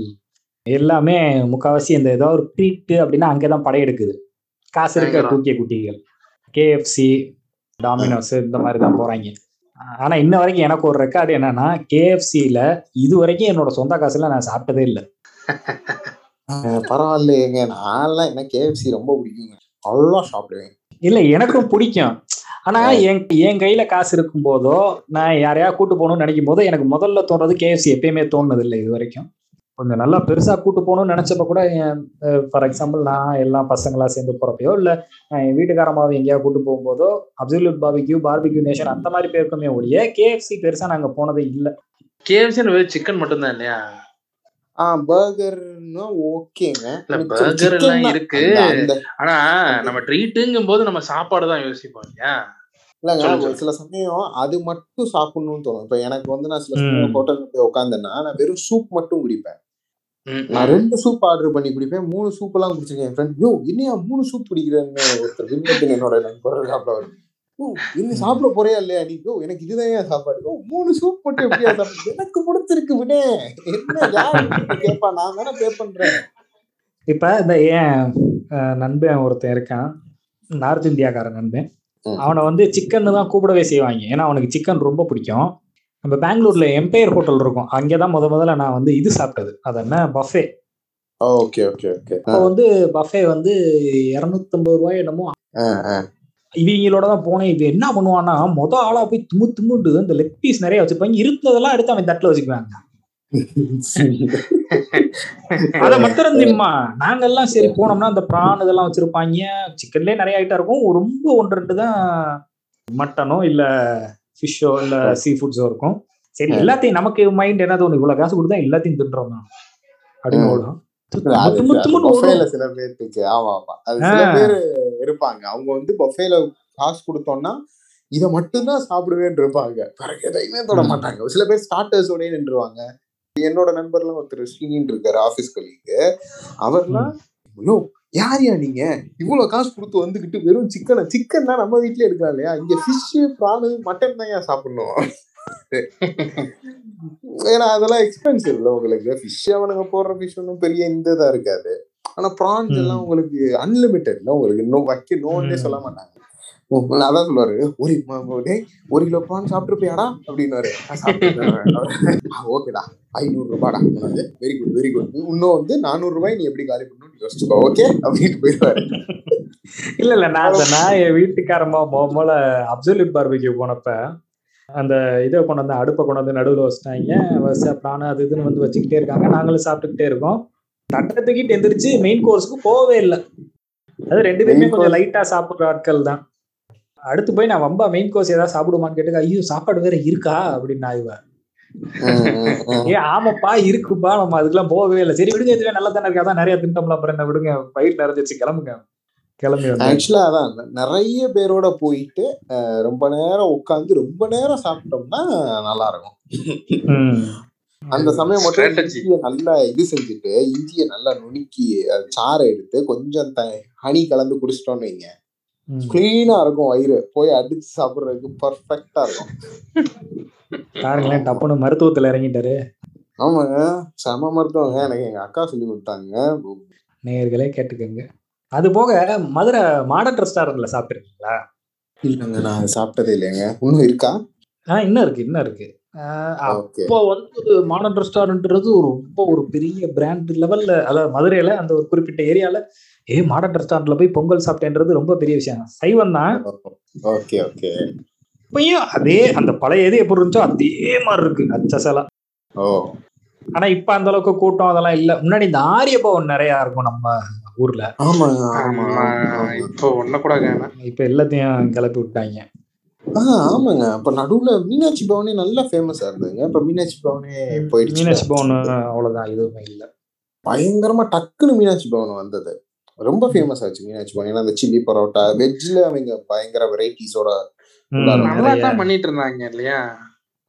எல்லாமே முக்காவாசி இந்த ஏதோ ஒரு ட்ரீட் அப்படின்னா அங்கதான் படையெடுக்குது. காசு இருக்க. டூ கே குட்டிகள். கேஎஃப்சி டாமினோஸ் இந்த மாதிரி தான் போறாங்க. ஆனா இன்ன வரைக்கும் எனக்கு ஒரு ரெக்கார்டு என்னன்னா கேஎஃப்சியில இது வரைக்கும் என்னோட சொந்த காசுல நான் சாப்பிட்டதே இல்லை. பரவாயில்லையேங்க. நான்லாம் எனக்கு கேஎஃப்சி ரொம்ப பிடிக்குங்க. அவ்வளோ சாப்பிடுவேன். இல்ல எனக்கும் பிடிக்கும். ஆனா என் என் கையில காசு இருக்கும் போதோ நான் யாரையா கூட்டு போகணும்னு நினைக்கும் போதோ எனக்கு முதல்ல தோன்றது கேஎஃப்சி எப்பயுமே தோணுது இல்லை இது வரைக்கும். கொஞ்சம் நல்லா பெருசா கூட்டு போகணும்னு நினைச்சப்ப கூட ஃபார் எக்ஸாம்பிள் நான் எல்லாம் பசங்களா சேர்ந்து போறப்பயோ இல்ல என் வீட்டுக்காரமாவை எங்கேயாவது கூட்டு போகும்போதோ அப்சல்யூட் பாபிக்யூ பார்பிக்யூ நேஷன் அந்த மாதிரி பேருக்குமே ஒழிய கேஎஃப்சி பெருசா நாங்க போனதே இல்லை. கேஎஃப்சி வெறும் சிக்கன் மட்டும் தான் இல்லையா? பர்கர்னா ஓகேங்க. chicken எல்லாம். இருக்கு. ஆனா நம்ம ட்ரீட்டுங்கும் போது நம்ம சாப்பாடு தான் யோசிப்போம் இல்லையா? இல்லைங்க சில சமயம் அது மட்டும் சாப்பிடணும்னு தோணும். இப்ப எனக்கு வந்து நான் சில. சமயம் ஹோட்டல்ல போய் உட்காந்தேன்னா நான் வெறும் சூப் மட்டும் குடிப்பேன். நான். ரெண்டு சூப் ஆர்டர் பண்ணி குடிப்பேன். மூணு சூப் எல்லாம் குடிச்சிருக்கேன் என் ஃப்ரெண்ட் யோ என்னையா மூணு சூப் குடிக்கிறேன்னு? ஒருத்தர் என்னோட நண்பர் இன்னும் சாப்பிட போறியா இல்லையா நீ? எனக்கு இதுதான் ஏன் சாப்பாடு? மூணு சூப் மட்டும் எப்படியா சாப்பிடு எனக்கு பிடிச்சிருக்கு விட. என்ன யார் கேட்பா நான் தானே பே பண்றேன். இப்ப இந்த ஏன் நண்பன் ஒருத்தன் இருக்கான். நார்த் இந்தியாக்கார நண்பன். அவனை வந்து சிக்கன் தான் கூப்பிடவே செய்வாங்க. ஏன்னா அவனுக்கு சிக்கன் ரொம்ப பிடிக்கும். நம்ம பெங்களூர்ல எம்பையர் ஹோட்டல் இருக்கும். அங்கேதான் முத முதல்ல நான் வந்து இது சாப்பிட்டது. அது என்ன? Buffet okay okay okay. அப்போ வந்து பஃபே வந்து இரநூத்தம்பது ரூபாய் என்னமோ இவங்களோட தான் போனேன். இது என்ன பண்ணுவான்னா மொத ஆளா போய் தும்மு தும்முண்டு இந்த லெக் பீஸ் நிறைய வச்சிருப்பாங்க. இருந்ததெல்லாம் எடுத்து அவன் தட்டுல வச்சுக்குவாங்க. அதை மட்டும் திம்மா நாங்கெல்லாம் சரி போனோம்னா அந்த பிரான் இதெல்லாம் வச்சிருப்பாங்க. சிக்கன்லயே நிறைய ஐட்டம் இருக்கும். ரொம்ப ஒன்று ரெண்டு தான் மட்டனோ இல்ல ஃபிஷ்ஷோ இல்ல சீ ஃபுட்ஸோ இருக்கும். சரி எல்லாத்தையும் நமக்கு மைண்ட் என்ன தோணும் இவ்வளவு காசு கொடுத்தா எல்லாத்தையும் தின்றோம் தான். அப்படின்னு. ஓடும். சில பேர்த்துக்கு ஆமா ஆமா. அது சில. பேர் இருப்பாங்க. அவங்க வந்து பஃபேல காசு கொடுத்தோம்னா இத மட்டும்தான் சாப்பிடுவேன்னு இருப்பாங்க பிறகு எதையுமே தொட. மாட்டாங்க. சில பேர் ஸ்டார்டர்ஸோடய நின்றுவாங்க. என்னோட நண்பர்லாம் ஒருத்தர் ஸ்ரீனின்னு இருக்காரு ஆபீஸ் கலீக்கு அவர்லாம் ஐயோ யாரியா நீங்க? இவ்வளவு காசு கொடுத்து வந்துகிட்டு வெறும் சிக்கனை சிக்கன் தான் நம்ம வீட்லயே எடுக்கலாம் இல்லையா? இங்க ஃபிஷ் பிரானு மட்டன் தான் ஏன் சாப்பிடணும்? ஏன்னா அதெல்லாம் எக்ஸ்பென்சிவ் இல்ல உங்களுக்கு. ஃபிஷ் அவனுங்க போடுற ஃபிஷ் ஒன்றும் பெரிய இந்த இதா இருக்காது. ஆனா ப்ரான்ஸ். எல்லாம் உங்களுக்கு அன்லிமிட்டெட்ல உங்களுக்கு இன்னும் வைக்க நோன்னே. சொல்ல மாட்டாங்க. அதான் சொல்லுவாரு. ஒரு ஒரு கிலோ ப்ரான் சாப்பிட்டுருப்பியாடா? அப்படின்னாரு ஓகேடா ஐநூறு ரூபாடா. வெரி குட் வெரி குட் இன்னும் வந்து நானூறு ரூபாய் நீ எப்படி காலி பண்ணணும்னு யோசிச்சுக்கோ ஓகே அப்படின்ட்டு போயிடுவாரு. இல்ல இல்ல. நான் நான் என் வீட்டுக்காரமா முதல்ல அப்சல்யூட் பார்பிக்யூ போனப்ப அந்த இதை கொண்டு வந்து அடுப்பை கொண்டு வந்து நடுவில் வச்சுட்டாங்க. வரிசை பிராணம் அது இதுன்னு வந்து வச்சுக்கிட்டே இருக்காங்க. நாங்களும் சாப்பிட்டுக்கிட்டே இருக்கோம். தட்டை தூக்கிட்டு எந்திரிச்சு மெயின் கோர்ஸ்க்கு போகவே இல்லை. அது ரெண்டு பேருமே கொஞ்சம் லைட்டா சாப்பிடுற ஆட்கள் தான். அடுத்து போய் நான் வம்பா மெயின் கோர்ஸ் ஏதாவது சாப்பிடுமான்னு கேட்டு ஐயோ சாப்பாடு வேற இருக்கா? அப்படின்னு நான் இவன். ஏ ஆமாப்பா இருக்குப்பா நம்ம அதுக்கெல்லாம் போகவே இல்லை. சரி விடுங்க இதுவே நல்லா தானே இருக்கா நிறைய திண்டம்ல அப்புறம் என்ன விடுங்க பயிர் நிறைஞ்சிச்சு கிளம்புங்க. கிளம்பி ஆக்சுவலா அதான் நிறைய பேரோட போயிட்டு ரொம்ப நேரம் உட்காந்து ரொம்ப நேரம் சாப்பிட்டோம்னா நல்லா இருக்கும். அந்த சமயம் மட்டும். இஞ்சியை நல்லா இது செஞ்சுட்டு இஞ்சியை நல்லா நுணுக்கி அது சாறை எடுத்து கொஞ்சம் த ஹனி கலந்து குடிச்சிட்டோம்னு வைங்க. கிளீனா இருக்கும் வயிறு. போய் அடிச்சு சாப்பிடுறதுக்கு பர்ஃபெக்டா இருக்கும். பாருங்களேன் டப்புன்னு மருத்துவத்துல இறங்கிட்டாரு. ஆமாங்க. செம மருத்துவங்க. எனக்கு எங்க அக்கா சொல்லி கொடுத்தாங்க. நேயர்களே கேட்டுக்கோங்க. அது போக மதுரை மாடர்ன் ரெஸ்டாரண்ட்ல சாப்பிட்டுருக்கீங்களா? இல்லைங்க நான் சாப்பிட்டதே இல்லைங்க. இன்னும் இருக்கா? ஆ இன்னும் இருக்கு இன்னும் இருக்கு. அப்போ வந்து மாடர்ன் ரெஸ்டாரண்ட்ன்றது ஒரு ரொம்ப ஒரு பெரிய பிராண்ட் லெவல்ல அதாவது மதுரையில அந்த ஒரு குறிப்பிட்ட ஏரியால ஏ மாடர்ன் ரெஸ்டாரண்ட்ல போய் பொங்கல் சாப்பிட்டேன்றது ரொம்ப பெரிய விஷயம். சைவம் தான். Okay okay. இப்பயும் அதே அந்த பழைய எது எப்படி இருந்துச்சோ அதே மாதிரி இருக்கு. அச்சசலா. ஓ. ஆனா இப்ப அந்த அளவுக்கு கூட்டம் அதெல்லாம் இல்ல. முன்னாடி இந்த ஆரிய பவன் நிறைய இருக்கும் நம்ம ஊர்ல. ஆமா. இப்போ ஒண்ணு கூட. இப்ப எல்லாத்தையும் கிளப்பி விட்டாங்க. ஆ ஆமாங்க. அப்ப நடுவுல மீனாட்சி பவனே நல்லா ஃபேமஸா இருந்ததுங்க இப்ப மீனாட்சி பவனே போயிடுச்சு. மீனாட்சி பவன் அவ்வளவுதான். எதுவுமே இல்ல. பயங்கரமா டக்குன்னு மீனாட்சி பவன் வந்தது. ரொம்ப ஃபேமஸ் ஆச்சு மீனாட்சி பவன். ஏன்னா அந்த சில்லி பரோட்டா வெஜ்ல அவங்க பயங்கர வெரைட்டிஸோட பண்ணிட்டு இருந்தாங்க இல்லையா?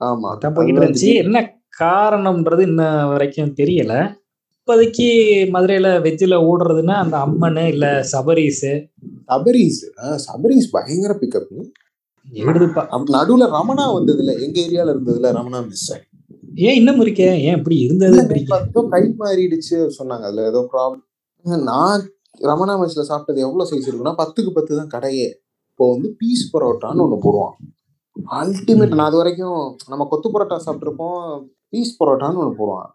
ஆமா. என்ன காரணம்ன்றது இன்ன வரைக்கும் தெரியல. இப்போதைக்கு மதுரையில வெஜ்ஜில் ஓடுறதுன்னா அந்த அம்மன் இல்ல சபரீஸ். சபரீஸ். சபரீஸ் பயங்கர பிக்கப் எடுதுப்பா நடுவுல ரமணா வந்ததுல எங்க ஏரியால இருந்ததுல ரமணா மிஸ் ஏன் இன்னும் இருக்கே? ஏன் இப்படி இருந்தது? கை மாறிடுச்சு சொன்னாங்க. அதுல ஏதோ ப்ராப்ளம் நான் ரமணா மெஸ்ல சாப்பிட்டது எவ்வளவு சைஸ் இருக்குன்னா பத்துக்கு பத்து தான் கடையே. இப்போ வந்து பீஸ் பரோட்டான்னு ஒண்ணு போடுவான். அல்டிமேட் நான் அது வரைக்கும் நம்ம கொத்து பரோட்டா சாப்பிட்டிருப்போம். பீஸ் பரோட்டான்னு ஒண்ணு போடுவான்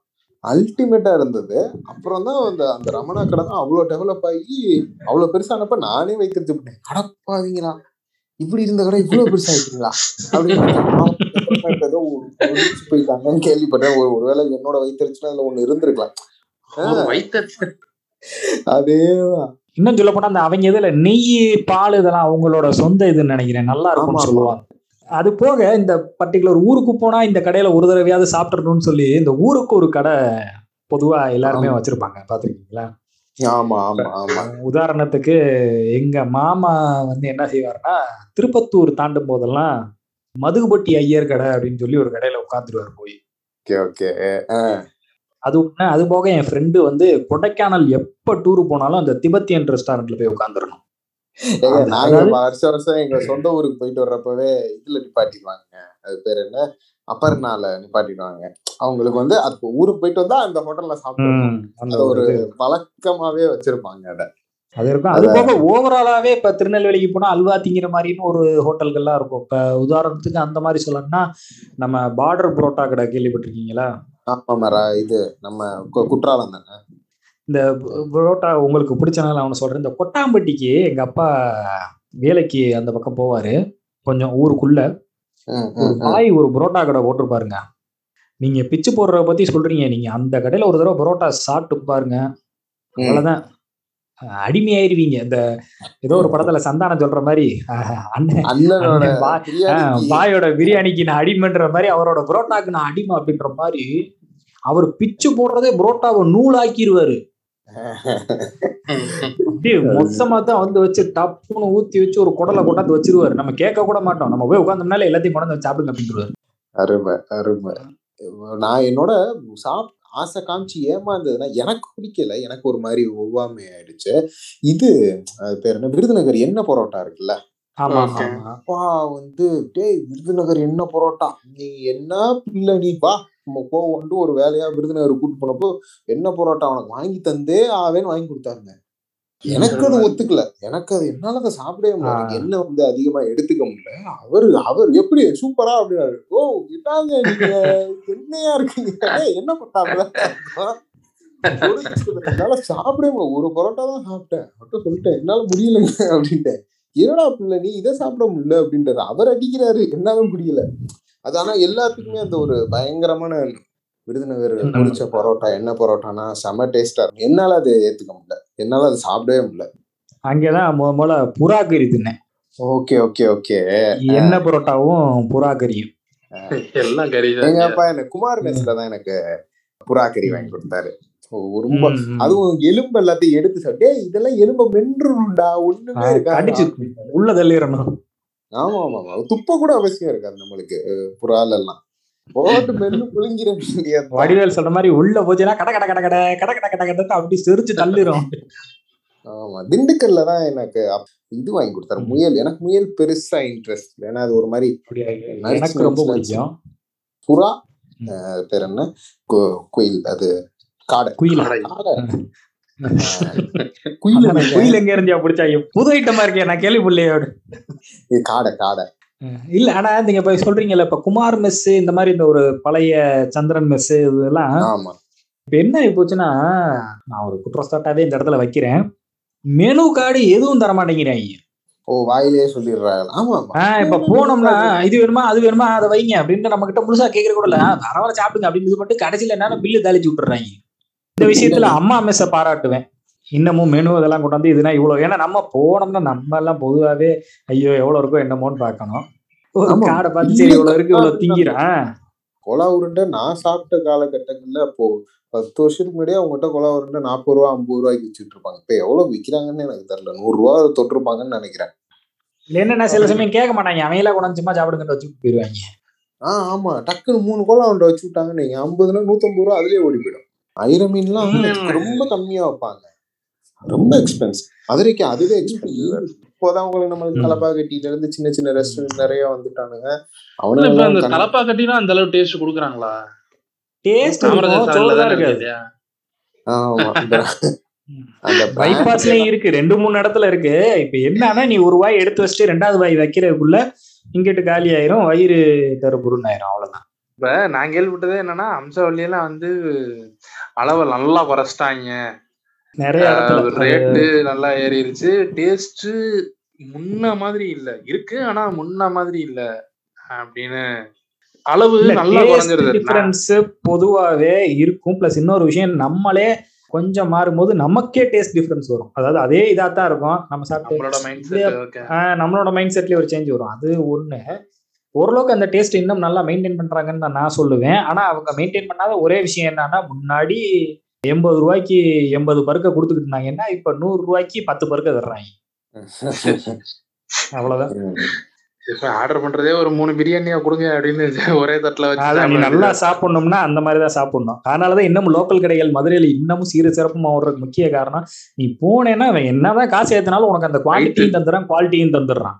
அல்டிமேட்டா இருந்தது. அப்புறம் தான் அந்த அந்த ரமணா கடை தான் அவ்வளோ டெவலப் ஆகி அவ்வளோ பெருசானப்ப நானே வைக்கிறது பண்ணேன் இப்படி இருந்த கடை இவ்வளவு பெருசா ஆயிட்டீங்களா அப்படின்னு ஏதோ கேள்விப்பட்டேன். ஒரு ஒருவேளை என்னோட வயிற்றுச்சுன்னா அதுல ஒண்ணு இருந்திருக்கலாம். அதேதான். இன்னும் சொல்ல போனா அந்த அவங்க இதுல நெய் பால் இதெல்லாம் அவங்களோட சொந்த இதுன்னு நினைக்கிறேன். நல்லா இருக்கும்னு. சொல்லுவாங்க. அது போக இந்த பர்டிகுலர் ஊருக்கு போனா இந்த கடையில ஒரு தடவையாவது சாப்பிட்டுறணும்னு சொல்லி இந்த ஊருக்கு ஒரு கடை பொதுவா எல்லாருமே. வச்சிருப்பாங்க. பாத்துருக்கீங்களா ஆமா ஆமா ஆமா. உதாரணத்துக்கு எங்க மாமா வந்து என்ன செய்வாருன்னா திருப்பத்தூர் தாண்டும் போதெல்லாம் மதுகுபட்டி ஐயர் கடை அப்படின்னு சொல்லி ஒரு கடையில உட்காந்துருவாரு போய். Okay okay. அது ஒண்ணு. அது போக என் ஃப்ரெண்டு வந்து கொடைக்கானல் எப்ப டூர் போனாலும் அந்த திபெத்தியன் ரெஸ்டாரண்ட்ல போய் உட்காந்துடணும் நாங்க வருஷம் வருஷம் எங்க சொந்த ஊருக்கு போயிட்டு வர்றப்பவே இதுல நிப்பாட்டிடுவாங்க அது பேர் என்ன? அப்பர்னால நிப்பாட்டிடுவாங்க. அவங்களுக்கு வந்து அது ஊருக்கு போயிட்டு வந்தா அந்த ஹோட்டல்ல அது ஒரு. வழக்கமாவே வச்சிருப்பாங்க அத. அது இருக்கும். அது போக ஓவராலாவே இப்ப திருநெல்வேலிக்கு போனா அல்வா திங்கிற மாதிரின்னு ஒரு ஹோட்டல்கள்லாம் இருக்கும். இப்ப உதாரணத்துக்கு அந்த மாதிரி சொல்லணும்னா நம்ம பார்டர் புரோட்டா கடை கேள்விப்பட்டிருக்கீங்களா? ஆமா இது நம்ம குற்றாலம் தானே? இந்த புரோட்டா உங்களுக்கு பிடிச்சனால அவனை சொல்றேன். இந்த கொட்டாம்பட்டிக்கு எங்க அப்பா வேலைக்கு அந்த பக்கம் போவாரு. கொஞ்சம் ஊருக்குள்ள. ஒரு. பாய் ஒரு புரோட்டா கடை போட்டிருப்பாருங்க நீங்க பிச்சு போடுறத பத்தி சொல்றீங்க. நீங்க அந்த கடையில ஒரு தடவை புரோட்டா சாப்பிட்டு பாருங்க. அவ்வளவுதான். அடிமையாயிருவீங்க. இந்த ஏதோ ஒரு படத்துல சந்தானம் சொல்ற மாதிரி. பாயோட பிரியாணிக்கு நான் அடிமைன்ற மாதிரி அவரோட புரோட்டாக்கு நான் அடிமை அப்படின்ற மாதிரி அவர் பிச்சு போடுறதே புரோட்டாவை நூலாக்கிடுவாரு மொத்தமா தான் வந்து வச்சு டப்புன்னு ஊத்தி வச்சு ஒரு குடலை கொண்டாந்து வச்சிருவாரு. நம்ம கேட்க கூட மாட்டோம். நம்ம போய் உட்காந்தோம்னால எல்லாத்தையும் கொண்டாந்து வச்சு சாப்பிடுங்க அப்படின்றாரு அருமை அருமை. நான் என்னோட சாப் ஆசை காமிச்சு ஏமாந்ததுன்னா எனக்கு பிடிக்கல. எனக்கு ஒரு மாதிரி ஒவ்வாமை ஆயிடுச்சு. இது அது பேர் என்ன? விருதுநகர் என்ன பரோட்டா இருக்குல்ல? ஆமா Okay. ஆமா. அப்பா வந்து டேய் விருதுநகர் என்ன பரோட்டா? நீ என்ன பிள்ளை நீ வா. நம்ம போவோன்ட்டு ஒரு வேலையா விருதுநகர் கூட்டு போனப்போ என்ன பரோட்டா உனக்கு வாங்கி தந்தே ஆவேன்னு வாங்கி கொடுத்தாருங்க. எனக்கு அது ஒத்துக்கல. எனக்கு அது என்னால அதை சாப்பிடவே முடியல. எனக்கு எண்ணெய் வந்து அதிகமா எடுத்துக்க முடியல. அவரு அவர் எப்படி சூப்பரா அப்படின்னாரு. ஓ இதாங்க நீங்க. என்னையா இருக்கீங்க? என்ன பண்ணாம என்னால சாப்பிடவே முடியல. ஒரு பரோட்டா தான் சாப்பிட்டேன். மட்டும் சொல்லிட்டேன். என்னால முடியலங்க. அப்படின்ட்டேன். என்னடா பிள்ளை நீ இதை சாப்பிட முடியல? அப்படின்றாரு அவர் அடிக்கிறாரு. என்னால முடியல. அது ஆனா எல்லாத்துக்குமே அந்த ஒரு பயங்கரமான விருதுநகர் ம். பிடிச்ச பரோட்டா என்ன பரோட்டானா செம டேஸ்டா இருக்கும். என்னால அது ஏத்துக்க முடியல. என்னால அது சாப்பிடவே முடியல. அங்கேதான் முத முதல்ல புறா கறி தின்னேன். Okay okay okay. எண்ணெய் புரோட்டாவும் புறா கறியும் எல்லாம் கறி எங்க அப்பா எனக்கு குமார் மெஸ்ல தான் எனக்கு புறா கறி வாங்கி கொடுத்தாரு. ரொம்ப. அதுவும் எலும்பு எல்லாத்தையும் எடுத்து சாப்பிட்டு "டேய், இதெல்லாம் எலும்ப மென்றுடா ஒண்ணுமே கடிச்சு உள்ள தள்ளிடணும். ஆமா ஆமா ஆமா துப்ப கூட அவசியம் இருக்காது நம்மளுக்கு. புறால எல்லாம். போட்டு மென்னு வேண்டியது வடிவேல் சொல்ற மாதிரி உள்ள போச்சுன்னா கட கட கட கட கட கட கட கடன்னு அப்படி செரிச்சு தள்ளிரும். ஆமா. திண்டுக்கல்ல தான் எனக்கு இது வாங்கி கொடுத்தாரு. முயல். எனக்கு முயல் பெருசா இன்ட்ரெஸ்ட் ஏன்னா அது ஒரு மாதிரி எனக்கு ரொம்ப பிடிக்கும். புறா பேர் என்ன? குயில். அது காடை. குயில். காடை. காடை குயில் எங்க இருந்தியா பிடிச்சாங்க புது ஐட்டமா இருக்கே நான் கேள்விப்படலையே. இது காடை காடை. இல்ல ஆனா நீங்க இப்ப சொல்றீங்கல்ல இப்ப குமார் மெஸ் இந்த மாதிரி இந்த ஒரு பழைய சந்திரன் மெஸ் இதெல்லாம் இப்ப என்ன ஆகி போச்சுன்னா நான் ஒரு குற்றச்சாட்டாவே இந்த இடத்துல வைக்கிறேன். மெனு கார்டு எதுவும் தர மாட்டேங்கிறாங்க ஓ வாயிலேயே சொல்லிடுறாங்க. ஆமா ஆஹ் இப்ப போனோம்னா இது வேணுமா அது வேணுமா அதை வைங்க அப்படின்ட்டு நம்ம கிட்ட முழுசா கேட்கற கூட இல்ல. பரவாயில்ல சாப்பிடுங்க அப்படின்னு இது மட்டும் கடைசியில என்னன்னா பில்லு தாளிச்சு விட்டுறாங்க. இந்த விஷயத்துல அம்மா மெஸ்ஸை பாராட்டுவேன். இன்னமும் மெனு இதெல்லாம் கொண்டாந்து இதுனா இவ்வளவு ஏன்னா நம்ம போனோம்னா நம்ம எல்லாம் பொதுவாவே ஐயோ எவ்வளவு இருக்கோ என்னமோன்னு ஆமா. காடை பார்த்து சரி இவ்வளவு இருக்கு இவ்வளவு திங்கிறேன் கொலா உருண்டை நான் சாப்பிட்ட காலகட்டங்கள்ல அப்போ பத்து வருஷத்துக்கு முன்னாடியே அவங்ககிட்ட கொலா உருண்டை நாற்பது ரூபா ஐம்பது ரூபாய்க்கு வச்சுட்டு இருப்பாங்க இப்ப எவ்வளவு விக்கிறாங்கன்னு எனக்கு தெரியல. நூறு ரூபா தொட்டிருப்பாங்கன்னு நினைக்கிறேன். என்னன்னா சில சமயம் கேட்க மாட்டாங்க. அவங்களா கொண்டாந்து சும்மா சாப்பிடுங்கன்னு வச்சு போயிருவாங்க. ஆஹ் ஆமா. டக்குன்னு மூணு கொலா உருண்டை வச்சு விட்டாங்க. நீங்க ஐம்பதுனா நூத்தம்பது ரூபா அதுலயே ஓடி போயிடும். ஐர மீன்லாம். ரொம்ப கம்மியா வைப்பாங்க. ரொம்ப எக்ஸ்பென்சிவ் மதுரைக்கு அதுவே எக்ஸ்பென்சிவ் இப்போதான் உங்களுக்கு நம்ம ம். தலப்பா கட்டில இருந்து சின்ன சின்ன ரெஸ்டாரண்ட் நிறைய வந்துட்டானுங்க. இப்ப அந்த அவனுங்க தலப்பா கட்டினா அந்த அளவு டேஸ்ட் குடுக்குறாங்களா? டேஸ்ட்? ஆமா. அந்த பைபாஸ்லயும் இருக்கு. ரெண்டு மூணு இடத்துல இருக்கு. இப்ப என்னன்னா நீ ஒரு வாய் எடுத்து வச்சுட்டு ரெண்டாவது வாய் வைக்கிறதுக்குள்ள இங்கிட்டு காலி ஆயிரும் வயிறு கருப்புருன்னு ஆயிரும் அவ்வளவுதான். இப்ப நான் கேள்விப்பட்டதே என்னன்னா அம்சவல்லியெல்லாம் வந்து அளவை நல்லா குறைச்சிட்டாங்க. நிறைய ரேட்டு நல்லா ஏறிடுச்சு டேஸ்ட் முன்ன மாதிரி இல்ல. இருக்கு ஆனா முன்ன மாதிரி இல்ல. அப்படின்னு. அளவு நல்லா குறைஞ்சிருது. டிஃபரன்ஸ் பொதுவாவே இருக்கும். பிளஸ் இன்னொரு விஷயம் நம்மளே கொஞ்சம் மாறும்போது நமக்கே டேஸ்ட் டிஃபரன்ஸ் வரும். அதாவது அதே இதா தான் இருக்கும். நம்ம சாப்பிட்டு நம்மளோட மைண்ட் செட் ஓகே. ஆஹ் நம்மளோட மைண்ட் செட்லயே ஒரு சேஞ்ச் வரும். அது ஒண்ணு. ஓரளவுக்கு அந்த டேஸ்ட் இன்னும் நல்லா மெயின்டைன் பண்றாங்கன்னு தான் நான் சொல்லுவேன். ஆனா அவங்க மெயின்டைன் பண்ணாத ஒரே விஷயம் என்னன்னா முன்னாடி எண்பது ரூபாய்க்கு எண்பது பருக்க கொடுத்துக்கிட்டு இருந்தாங்கன்னா இப்ப நூறு ரூபாய்க்கு பத்து பருக்க தர்றாங்க. அவ்வளவுதான். இப்ப ஆர்டர் பண்றதே ஒரு மூணு பிரியாணியா கொடுங்க அப்படின்னு ஒரே தட்டுல வச்சு நல்லா. சாப்பிடணும்னா அந்த மாதிரி தான் சாப்பிடணும். அதனாலதான் இன்னமும் லோக்கல் கடைகள் மதுரையில இன்னமும் சீர சிறப்புமா வர்றதுக்கு முக்கிய காரணம் நீ போனேன்னா அவன் என்னதான் காசு ஏத்தினாலும் உனக்கு அந்த குவாலிட்டியும் தந்துடுறான் குவாலிட்டியும் தந்துடுறான்.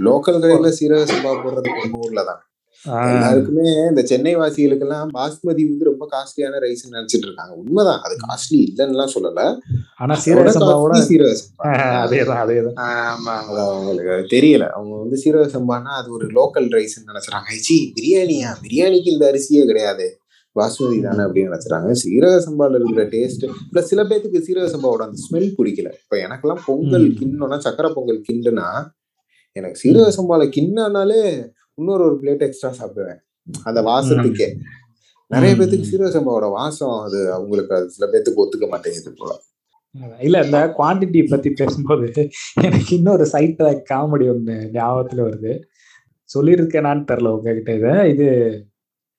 லோக்கல் கடையில சீரக சம்பா போடுறது நம்ம ஊர்ல தான். எல்லாருக்குமே இந்த சென்னை வாசிகளுக்கெல்லாம் பாஸ்மதி வந்து ரொம்ப காஸ்ட்லியான ரைஸ் நினைச்சிட்டு இருக்காங்க. உண்மைதான் அது காஸ்ட்லி இல்லைன்னு சொல்லல. ஆனா சீரக சம்பாவோட சீரக சம்பா. அதேதான் அதேதான். ஆமா அவங்களுக்கு தெரியல. அவங்க வந்து சீரக சம்பானா அது ஒரு லோக்கல் ரைஸ் நினைச்சுறாங்க. சி பிரியாணியா? பிரியாணிக்கு இந்த அரிசியே கிடையாது. பாஸ்மதி தானே அப்படின்னு நினைச்சுறாங்க. சீரக சம்பால இருக்கிற டேஸ்ட் பிளஸ் சில பேத்துக்கு சீரக சம்பாவோட அந்த ஸ்மெல் பிடிக்கல. இப்ப எனக்கெல்லாம் பொங்கல் ம். கிண்ணோம்னா சக்கரை பொங்கல் கிண்டுனா எனக்கு சீரக சம்பால கிண்ணானாலே இன்னொரு ஒரு பிளேட் எக்ஸ்ட்ரா சாப்பிடுவேன். அந்த வாசத்துக்கே. நிறைய. பேத்துக்கு சீரக சம்பாவோட வாசம் அது அவங்களுக்கு அது சில பேத்துக்கு ஒத்துக்க மாட்டேங்குது போல. இல்ல இந்த குவாண்டிட்டி பத்தி பேசும்போது எனக்கு இன்னொரு சைட் காமெடி ஒண்ணு ஞாபகத்துல வருது. சொல்லியிருக்கேனான்னு தெரில உங்ககிட்ட இதை. இது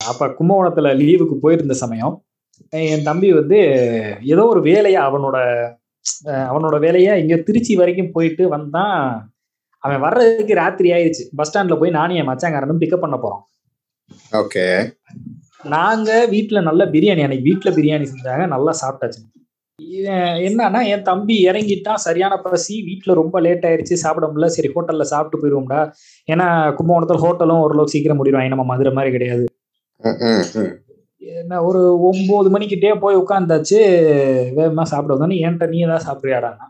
அப்ப கும்பகோணத்துல லீவுக்கு போயிருந்த சமயம். என் தம்பி வந்து ஏதோ ஒரு வேலையா அவனோட அவனோட வேலையா இங்க திருச்சி வரைக்கும் போயிட்டு வந்தான். அவன் வர்றதுக்கு ராத்திரி ஆயிடுச்சு பஸ் ஸ்டாண்ட்ல போய் நானும் என் மச்சாங்காரனும் பிக்கப் பண்ண போறோம். ஓகே. நாங்க வீட்ல நல்ல பிரியாணி அன்னைக்கு வீட்ல பிரியாணி செஞ்சாங்க நல்லா சாப்பிட்டாச்சு. இவன் என்னன்னா என் தம்பி இறங்கிட்டான் சரியான பசி வீட்ல ரொம்ப லேட் ஆயிருச்சு சாப்பிட முடியல சரி ஹோட்டல்ல சாப்பிட்டு போயிருவோம்டா. ஏன்னா கும்பகோணத்துல ஹோட்டலும் ஓரளவுக்கு சீக்கிரம் முடிவாங்க நம்ம மதுரை மாதிரி கிடையாது. என்ன ஒரு ஒன்பது மணிக்கிட்டே போய் உட்காந்தாச்சு வேகமா சாப்பிட வந்தோன்னு என்கிட்ட நீ ஏதாவது சாப்பிடுறியாடான்னா?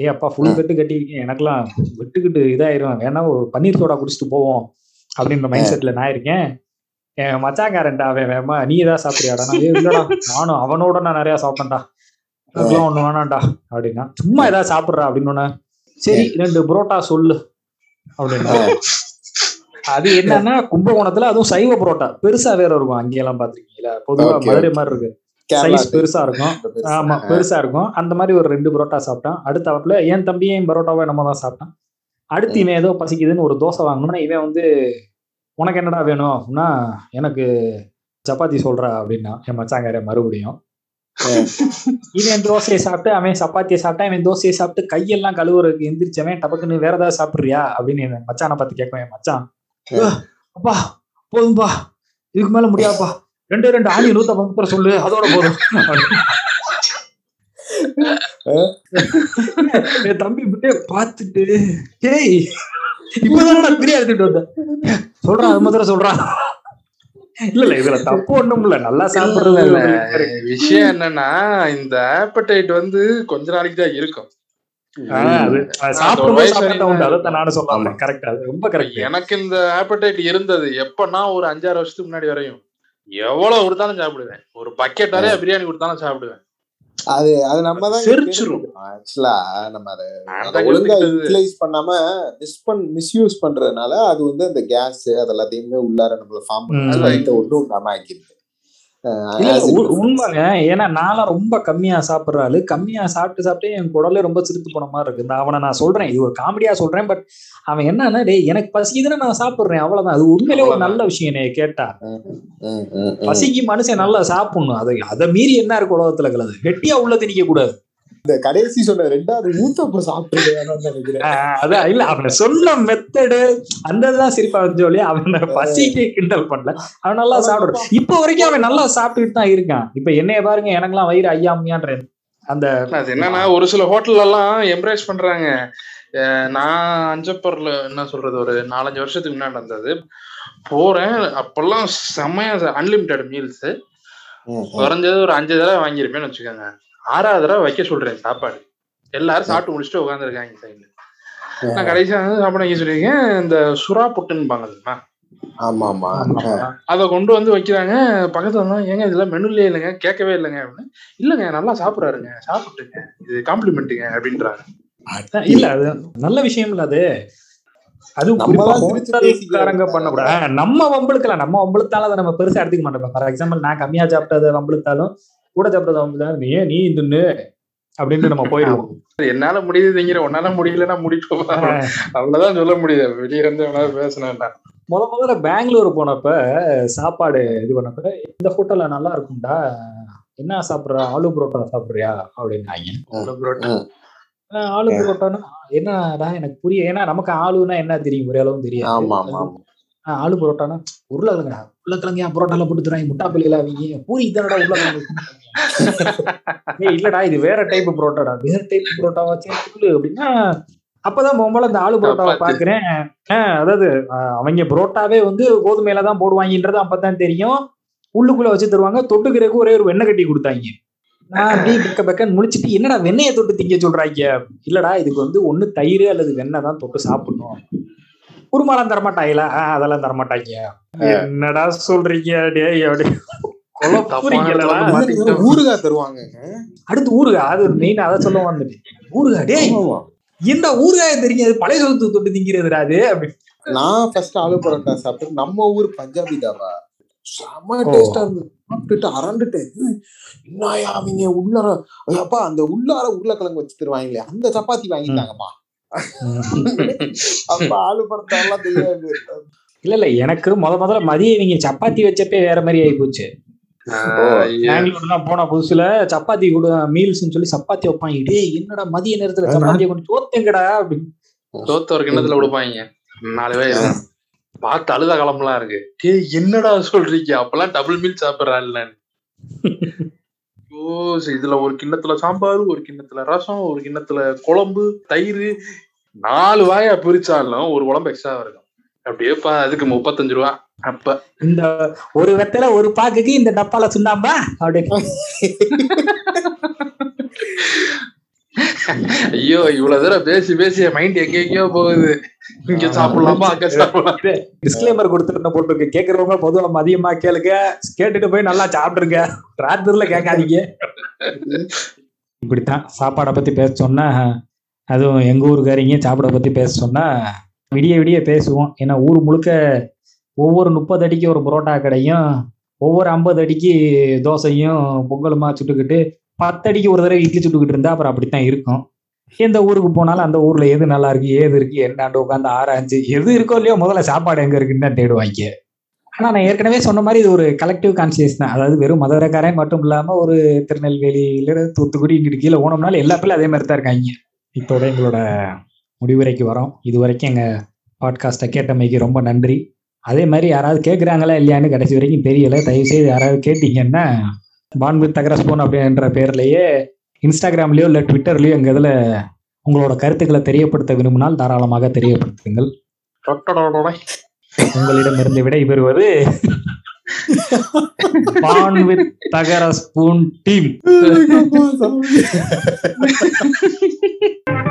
ஏய் அப்பா ஃபுல் கட்டு கட்டியிருக்கேன் எனக்கெல்லாம் வெட்டுக்கிட்டு இதாயிரும். வேணா ஒரு பன்னீர் சோடா குடிச்சிட்டு போவோம் அப்படின்ற மைண்ட் செட்ல நான் இருக்கேன். என் மச்சாங்காரன்டா அவன் வேமா நீ ஏதாவது சாப்பிடுறியாடா? நான் "ஏய், இல்லடா நானும் அவனோட நான் நிறைய சாப்பிட்டேன்டா. அதெல்லாம் ஒண்ணு வேணாம்டா. அப்படின்னா சும்மா ஏதாவது சாப்பிடுறா? அப்படின்னு சரி ரெண்டு புரோட்டா சொல்லு. அப்படின்னா அது என்னன்னா கும்பகோணத்துல அதுவும் சைவ புரோட்டா. பெருசா வேற இருக்கும். அங்கெல்லாம் பாத்திருக்கீங்களா பொதுவா மதுரை மாதிரி இருக்கு. சைஸ் பெருசா இருக்கும். ஆமா பெருசா இருக்கும். அந்த மாதிரி ஒரு ரெண்டு பரோட்டா சாப்பிட்டான். அடுத்தாப்புல என் தம்பியும் பரோட்டாவை நம்ம தான் சாப்பிட்டான். அடுத்து இவன் ஏதோ பசிக்குதுன்னு ஒரு தோசை வாங்கணும்னா இவன் வந்து உனக்கு என்னடா வேணும்? அப்படின்னா எனக்கு சப்பாத்தி சொல்றா அப்படின்னா என் மச்சாங்கார மறுபடியும். இவன் தோசையை சாப்பிட்டு அவன் சப்பாத்தியை சாப்பிட்டா இவன் தோசையை சாப்பிட்டு கையெல்லாம் கழுவுறதுக்கு எந்திரிச்சவன் டபக்குன்னு வேற ஏதாவது சாப்பிடுறியா? அப்படின்னு என் மச்சானை பார்த்து கேட்கும் என் மச்சான் "அஹ், அப்பா போதும்பா. இதுக்கு மேல முடியாதுப்பா. ரெண்டு ரெண்டு ஆணி நூத்த பக்கம் சொல்லு அதோட போதும். என் தம்பி விட்டே பார்த்துட்டு டேய் இப்பதான் நான் பிரியா எடுத்துட்டு வந்தேன் சொல்றான் அது மாத்திரம் சொல்றான் இல்ல இல்ல இதுல தப்பு ஒண்ணும் இல்ல நல்லா சாப்பிடுறது இல்ல. விஷயம் என்னன்னா இந்த ஆப்படைட் வந்து கொஞ்ச நாளைக்கு தான் இருக்கும். எனக்கு இந்த ஆப்படைட் இருந்தது. எப்பன்னா ஒரு அஞ்சாறு வருஷத்துக்கு முன்னாடி வரையும். எவ்வளவு கொடுத்தாலும் சாப்பிடுவேன் ஒரு பக்கெட் நிறைய பிரியாணி கொடுத்தாலும் சாப்பிடுவேன் அது அது நம்ம தான் செரிச்சிரும். ஆக்சுவலா நம்ம அதை ஒழுங்கா. யூட்டிலைஸ் பண்ணாம மிஸ் பண் மிஸ்யூஸ் பண்றதுனால அது வந்து அந்த கேஸ் அது எல்லாத்தையுமே உள்ளார நம்மள ஃபார்ம். பண்ணி ஒன்றும் இல்லாம ஆக்கிடுது உண்மைங்க ஏன்னா நான்லாம் ரொம்ப கம்மியா சாப்பிடுற ஆளு. கம்மியா சாப்பிட்டு சாப்பிட்டு என் குடலே ரொம்ப சிரித்து போன மாதிரி இருக்கு. அவனை நான் சொல்றேன். இது ஒரு காமெடியா சொல்றேன் பட் அவன் என்னன்னா டேய் எனக்கு பசிக்குதுன்னு நான் சாப்பிடுறேன். அவ்வளவுதான். அது உண்மையிலே ஒரு நல்ல விஷயம் என்னைய கேட்டா. பசிக்கு மனுஷன் நல்லா சாப்பிடணும். அதை அதை மீறி என்ன இருக்கு உலகத்துல கலது? வெட்டியா உள்ள திணிக்க கூடாது இந்த கடைசி சொன்ன ரெண்டாவது ஊத்தப்ப சாப்பிட்டு நினைக்கிறேன். அதான் இல்ல அவன் சொன்ன மெத்தடு அந்த இதுதான் சிரிப்பா வந்து சொல்லி அவன் பசிக்கு கிண்டல் பண்ணல. அவன் நல்லா சாப்பிடுறான் இப்ப வரைக்கும் அவன் நல்லா சாப்பிட்டுட்டு தான் இருக்கான். இப்ப என்னைய பாருங்க எனக்கெல்லாம் வயிறு ஐயாமையான்ற அந்த அது என்னன்னா ஒரு சில ஹோட்டல்ல எல்லாம் எம்ப்ரேஸ் பண்றாங்க. நான் அஞ்சப்பர்ல என்ன சொல்றது ஒரு நாலஞ்சு வருஷத்துக்கு முன்னாடி நடந்தது. போறேன் அப்பெல்லாம் செம்மையா அன்லிமிட்டெட் மீல்ஸ். குறைஞ்சது ஒரு அஞ்சு தடவை வாங்கியிருப்பேன்னு வச்சுக்கோங்க. ஆறாவது தடவை வைக்க சொல்றேன் சாப்பாடு. எல்லாரும் சாப்பிட்டு முடிச்சுட்டு உட்காந்துருக்காங்க சைடுல நான் கடைசியா வந்து சாப்பிட வைக்க சொல்லியிருக்கேன்? இந்த சுறா புட்டுன்னு தெரியுமா? ஆமா ஆமா அதை கொண்டு வந்து வைக்கிறாங்க. பக்கத்துல வந்தா, ஏங்க இதெல்லாம் மெனுலே இல்லைங்க கேட்கவே இல்லைங்க அப்படின்னு. இல்லைங்க நல்லா சாப்பிடுறாருங்க சாப்பிட்டுங்க. இது காம்ப்ளிமெண்ட்டுங்க அப்படின்றாங்க. இல்ல அது நல்ல விஷயம் இல்ல அது. அது ஹோட்டல்காரங்க. பண்ணக்கூடாது. நம்ம வம்பளுக்கலாம் நம்ம வம்பளுத்தாலும் அதை நம்ம பெருசா எடுத்துக்க மாட்டோம். ஃபார் எக்ஸாம்பிள் நான் கம்மியா சாப்பிட்டதை வம்பளுத்தாலும் கூட சாப்பிட்டதை நீ ஏன் நீ தின்னு அப்படின்னு நம்ம போயிடுவோம். என்னால முடியுது திங்கிற உன்னால முடியலன்னா முடிட்டு போ. அவ்வளவுதான் சொல்ல முடியுது. வெளியே இருந்து எவனாவது பேசினா முத முதல்ல பெங்களூர் போனப்ப சாப்பாடு இது பண்ணப்ப இந்த ஹோட்டல்ல நல்லா இருக்கும்டா. என்ன சாப்பிடுற? ஆலு புரோட்டா சாப்பிடுறியா? அப்படின்னாங்க. ஆஹ் ஆலு புரோட்டானா என்னடா எனக்கு புரிய ஏன்னா நமக்கு ஆளுன்னா என்ன தெரியும்? ஒரே அளவும் தெரியாது. ஆலு புரோட்டானா? உருளைக்கிழங்கா உருளைக்கிழங்கு ஏன் புரோட்டால போட்டு தராங்க முட்டா பள்ளியில அவங்க. பூரி தானடா உருளைக்கிழங்கு? இல்லடா இது வேற டைப் புரோட்டாடா. வேற டைப் புரோட்டாவா? சொல்லு. அப்படின்னா அப்பதான் முதல்ல இந்த ஆலு புரோட்டாவை. பாக்குறேன். அதாவது அவங்க புரோட்டாவே வந்து கோதுமையில தான் போடுவாங்கன்றது அப்பதான் தெரியும். உள்ளுக்குள்ள வச்சு தருவாங்க. தொட்டுக்கிறதுக்கு ஒரே ஒரு வெண்ணெய் கட்டி கொடுத்தாங்க. நான் அப்படியே பெக்க பெக்கன்னு முடிச்சிட்டு என்னடா வெண்ணெயை தொட்டு திங்க சொல்றாங்க? இல்லடா இதுக்கு வந்து ஒண்ணு தயிர் அல்லது வெண்ணெய் தான் தொட்டு சாப்பிடணும். குருமாலாம் தரமாட்டாங்களா? ஆஹ் அதெல்லாம் தரமாட்டாங்க. என்னடா சொல்றீங்க? ஊறுகாய் தருவாங்க. அடுத்து ஊறுகாய். அது மெயின் அதை சொல்ல வந்துட்டு ஊறுகாய் டேய். ஆமா. இந்த ஊறுகாய தெரியும் அது பழைய சொத்து தொட்டு திங்கிறதுடா அது அப்படி. நான் ஃபர்ஸ்ட் ஆலு பரோட்டா சாப்பிட்டு. நம்ம ஊர் பஞ்சாபி தாவா செம்ம ஓ. டேஸ்டா இருந்தது. சாப்பிட்டுட்டு அரண்டுட்டேன். என்னயா அவங்க உள்ளார அப்பா அந்த உள்ளார உருளைக்கிழங்கு வச்சு தருவாங்களே அந்த சப்பாத்தி வாங்கிட்டாங்கப்பா. அப்ப ஆலு பரோட்டா எல்லாம் தெரியாது இல்ல இல்ல எனக்கு முத முதல்ல மதியம் இவங்க சப்பாத்தி வச்சப்பே வேற மாதிரி ஆகி போச்சு பெங்களூர் தான் போன புதுசுல சப்பாத்தி கூட மீல்ஸ் சொல்லி சப்பாத்தி வைப்பாங்க. டேய் என்னடா மதிய நேரத்துல சப்பாத்தியை கொண்டு சோத்தேங்கடா அப்படின்னு. தோத்த ஒரு கிண்ணத்துல கொடுப்பாங்க. நாலு பேர் பார்த்து அழுத காலம்லாம் இருக்கு. என்னடா சொல்றீங்க? அப்பெல்லாம் டபுள் மீல் சாப்பிடுறா சரி, இதுல ஒரு கிண்ணத்துல சாம்பார் ஒரு கிண்ணத்துல ரசம் ஒரு கிண்ணத்துல குழம்பு தயிர் நாலு வாயா பிரிச்சாலும் ஒரு குழம்பு எக்ஸ்ட்ரா இருக்கும். அப்படியே பா- அதுக்கு முப்பத்தஞ்சு ரூபா. அப்ப இந்த ஒரு வெத்தல ஒரு பாக்குக்கு இந்த டப்பால சுண்ணாம்பா? அப்படின்னு ஐயோ இவ்வளவு தூரம் பேசி பேசி மைண்ட் எங்க எங்கேயோ போகுது. இங்க சாப்பிடலாமா அங்க சாப்பிடலாம்? டிஸ்க்ளைமர் கொடுத்துருந்த போட்டுருக்கு. கேக்குறவங்க பொதுவா மதியமா கேளுங்க. கேட்டுட்டு போய் நல்லா சாப்பிட்டுருங்க ராத்திரில கேட்காதீங்க. இப்படித்தான் சாப்பாடை பத்தி பேச சொன்னா அதுவும் எங்க ஊருக்காரிங்க சாப்பிட பத்தி பேச சொன்னா விடிய விடிய பேசுவோம். ஏன்னா ஊர் முழுக்க ஒவ்வொரு முப்பது அடிக்கு ஒரு புரோட்டா கடையும் ஒவ்வொரு ஐம்பது அடிக்கு தோசையும் பொங்கலுமா சுட்டுக்கிட்டு பத்தடிக்கு ஒரு தடவை இட்லி சுட்டுக்கிட்டு இருந்தா அப்புறம் அப்படித்தான் இருக்கும். எந்த ஊருக்கு போனாலும் அந்த ஊர்ல எது நல்லா இருக்கு ஏது இருக்கு என்னாண்டு உட்காந்து ஆராய்ஞ்சு எது இருக்கோ இல்லையோ முதல்ல சாப்பாடு எங்க இருக்குன்னு தான் தேடுவாங்க. ஆனா நான் ஏற்கனவே சொன்ன மாதிரி இது ஒரு கலெக்டிவ் கான்சியஸ் தான். அதாவது வெறும் மதுரக்காரன் மட்டும் இல்லாம ஒரு திருநெல்வேலியில தூத்துக்குடி இங்கிட்டு கீழே ஓனம்னால எல்லா பேரும் அதே மாதிரி தான் இருக்காங்க. இதோட எங்களோட முடிவுரைக்கு வரோம். இது வரைக்கும் எங்க பாட்காஸ்ட்டை கேட்டமைக்கு ரொம்ப நன்றி. அதே மாதிரி யாராவது கேட்குறாங்களா இல்லையான்னு கடைசி வரைக்கும் தெரியல. தயவு செய்து யாராவது கேட்டீங்கன்னா பான் வித் தகரஸ்போன் அப்படின்ற பேர்லயே இன்ஸ்டாகிராம்லயோ இல்லை ட்விட்டர்லயோ எங்க இதுல உங்களோட கருத்துக்களை தெரியப்படுத்த விரும்பினால் தாராளமாக தெரியப்படுத்துங்கள். உங்களிடமிருந்து விடை பெறுவது பான் வித் தகர ஸ்பூன் டீம்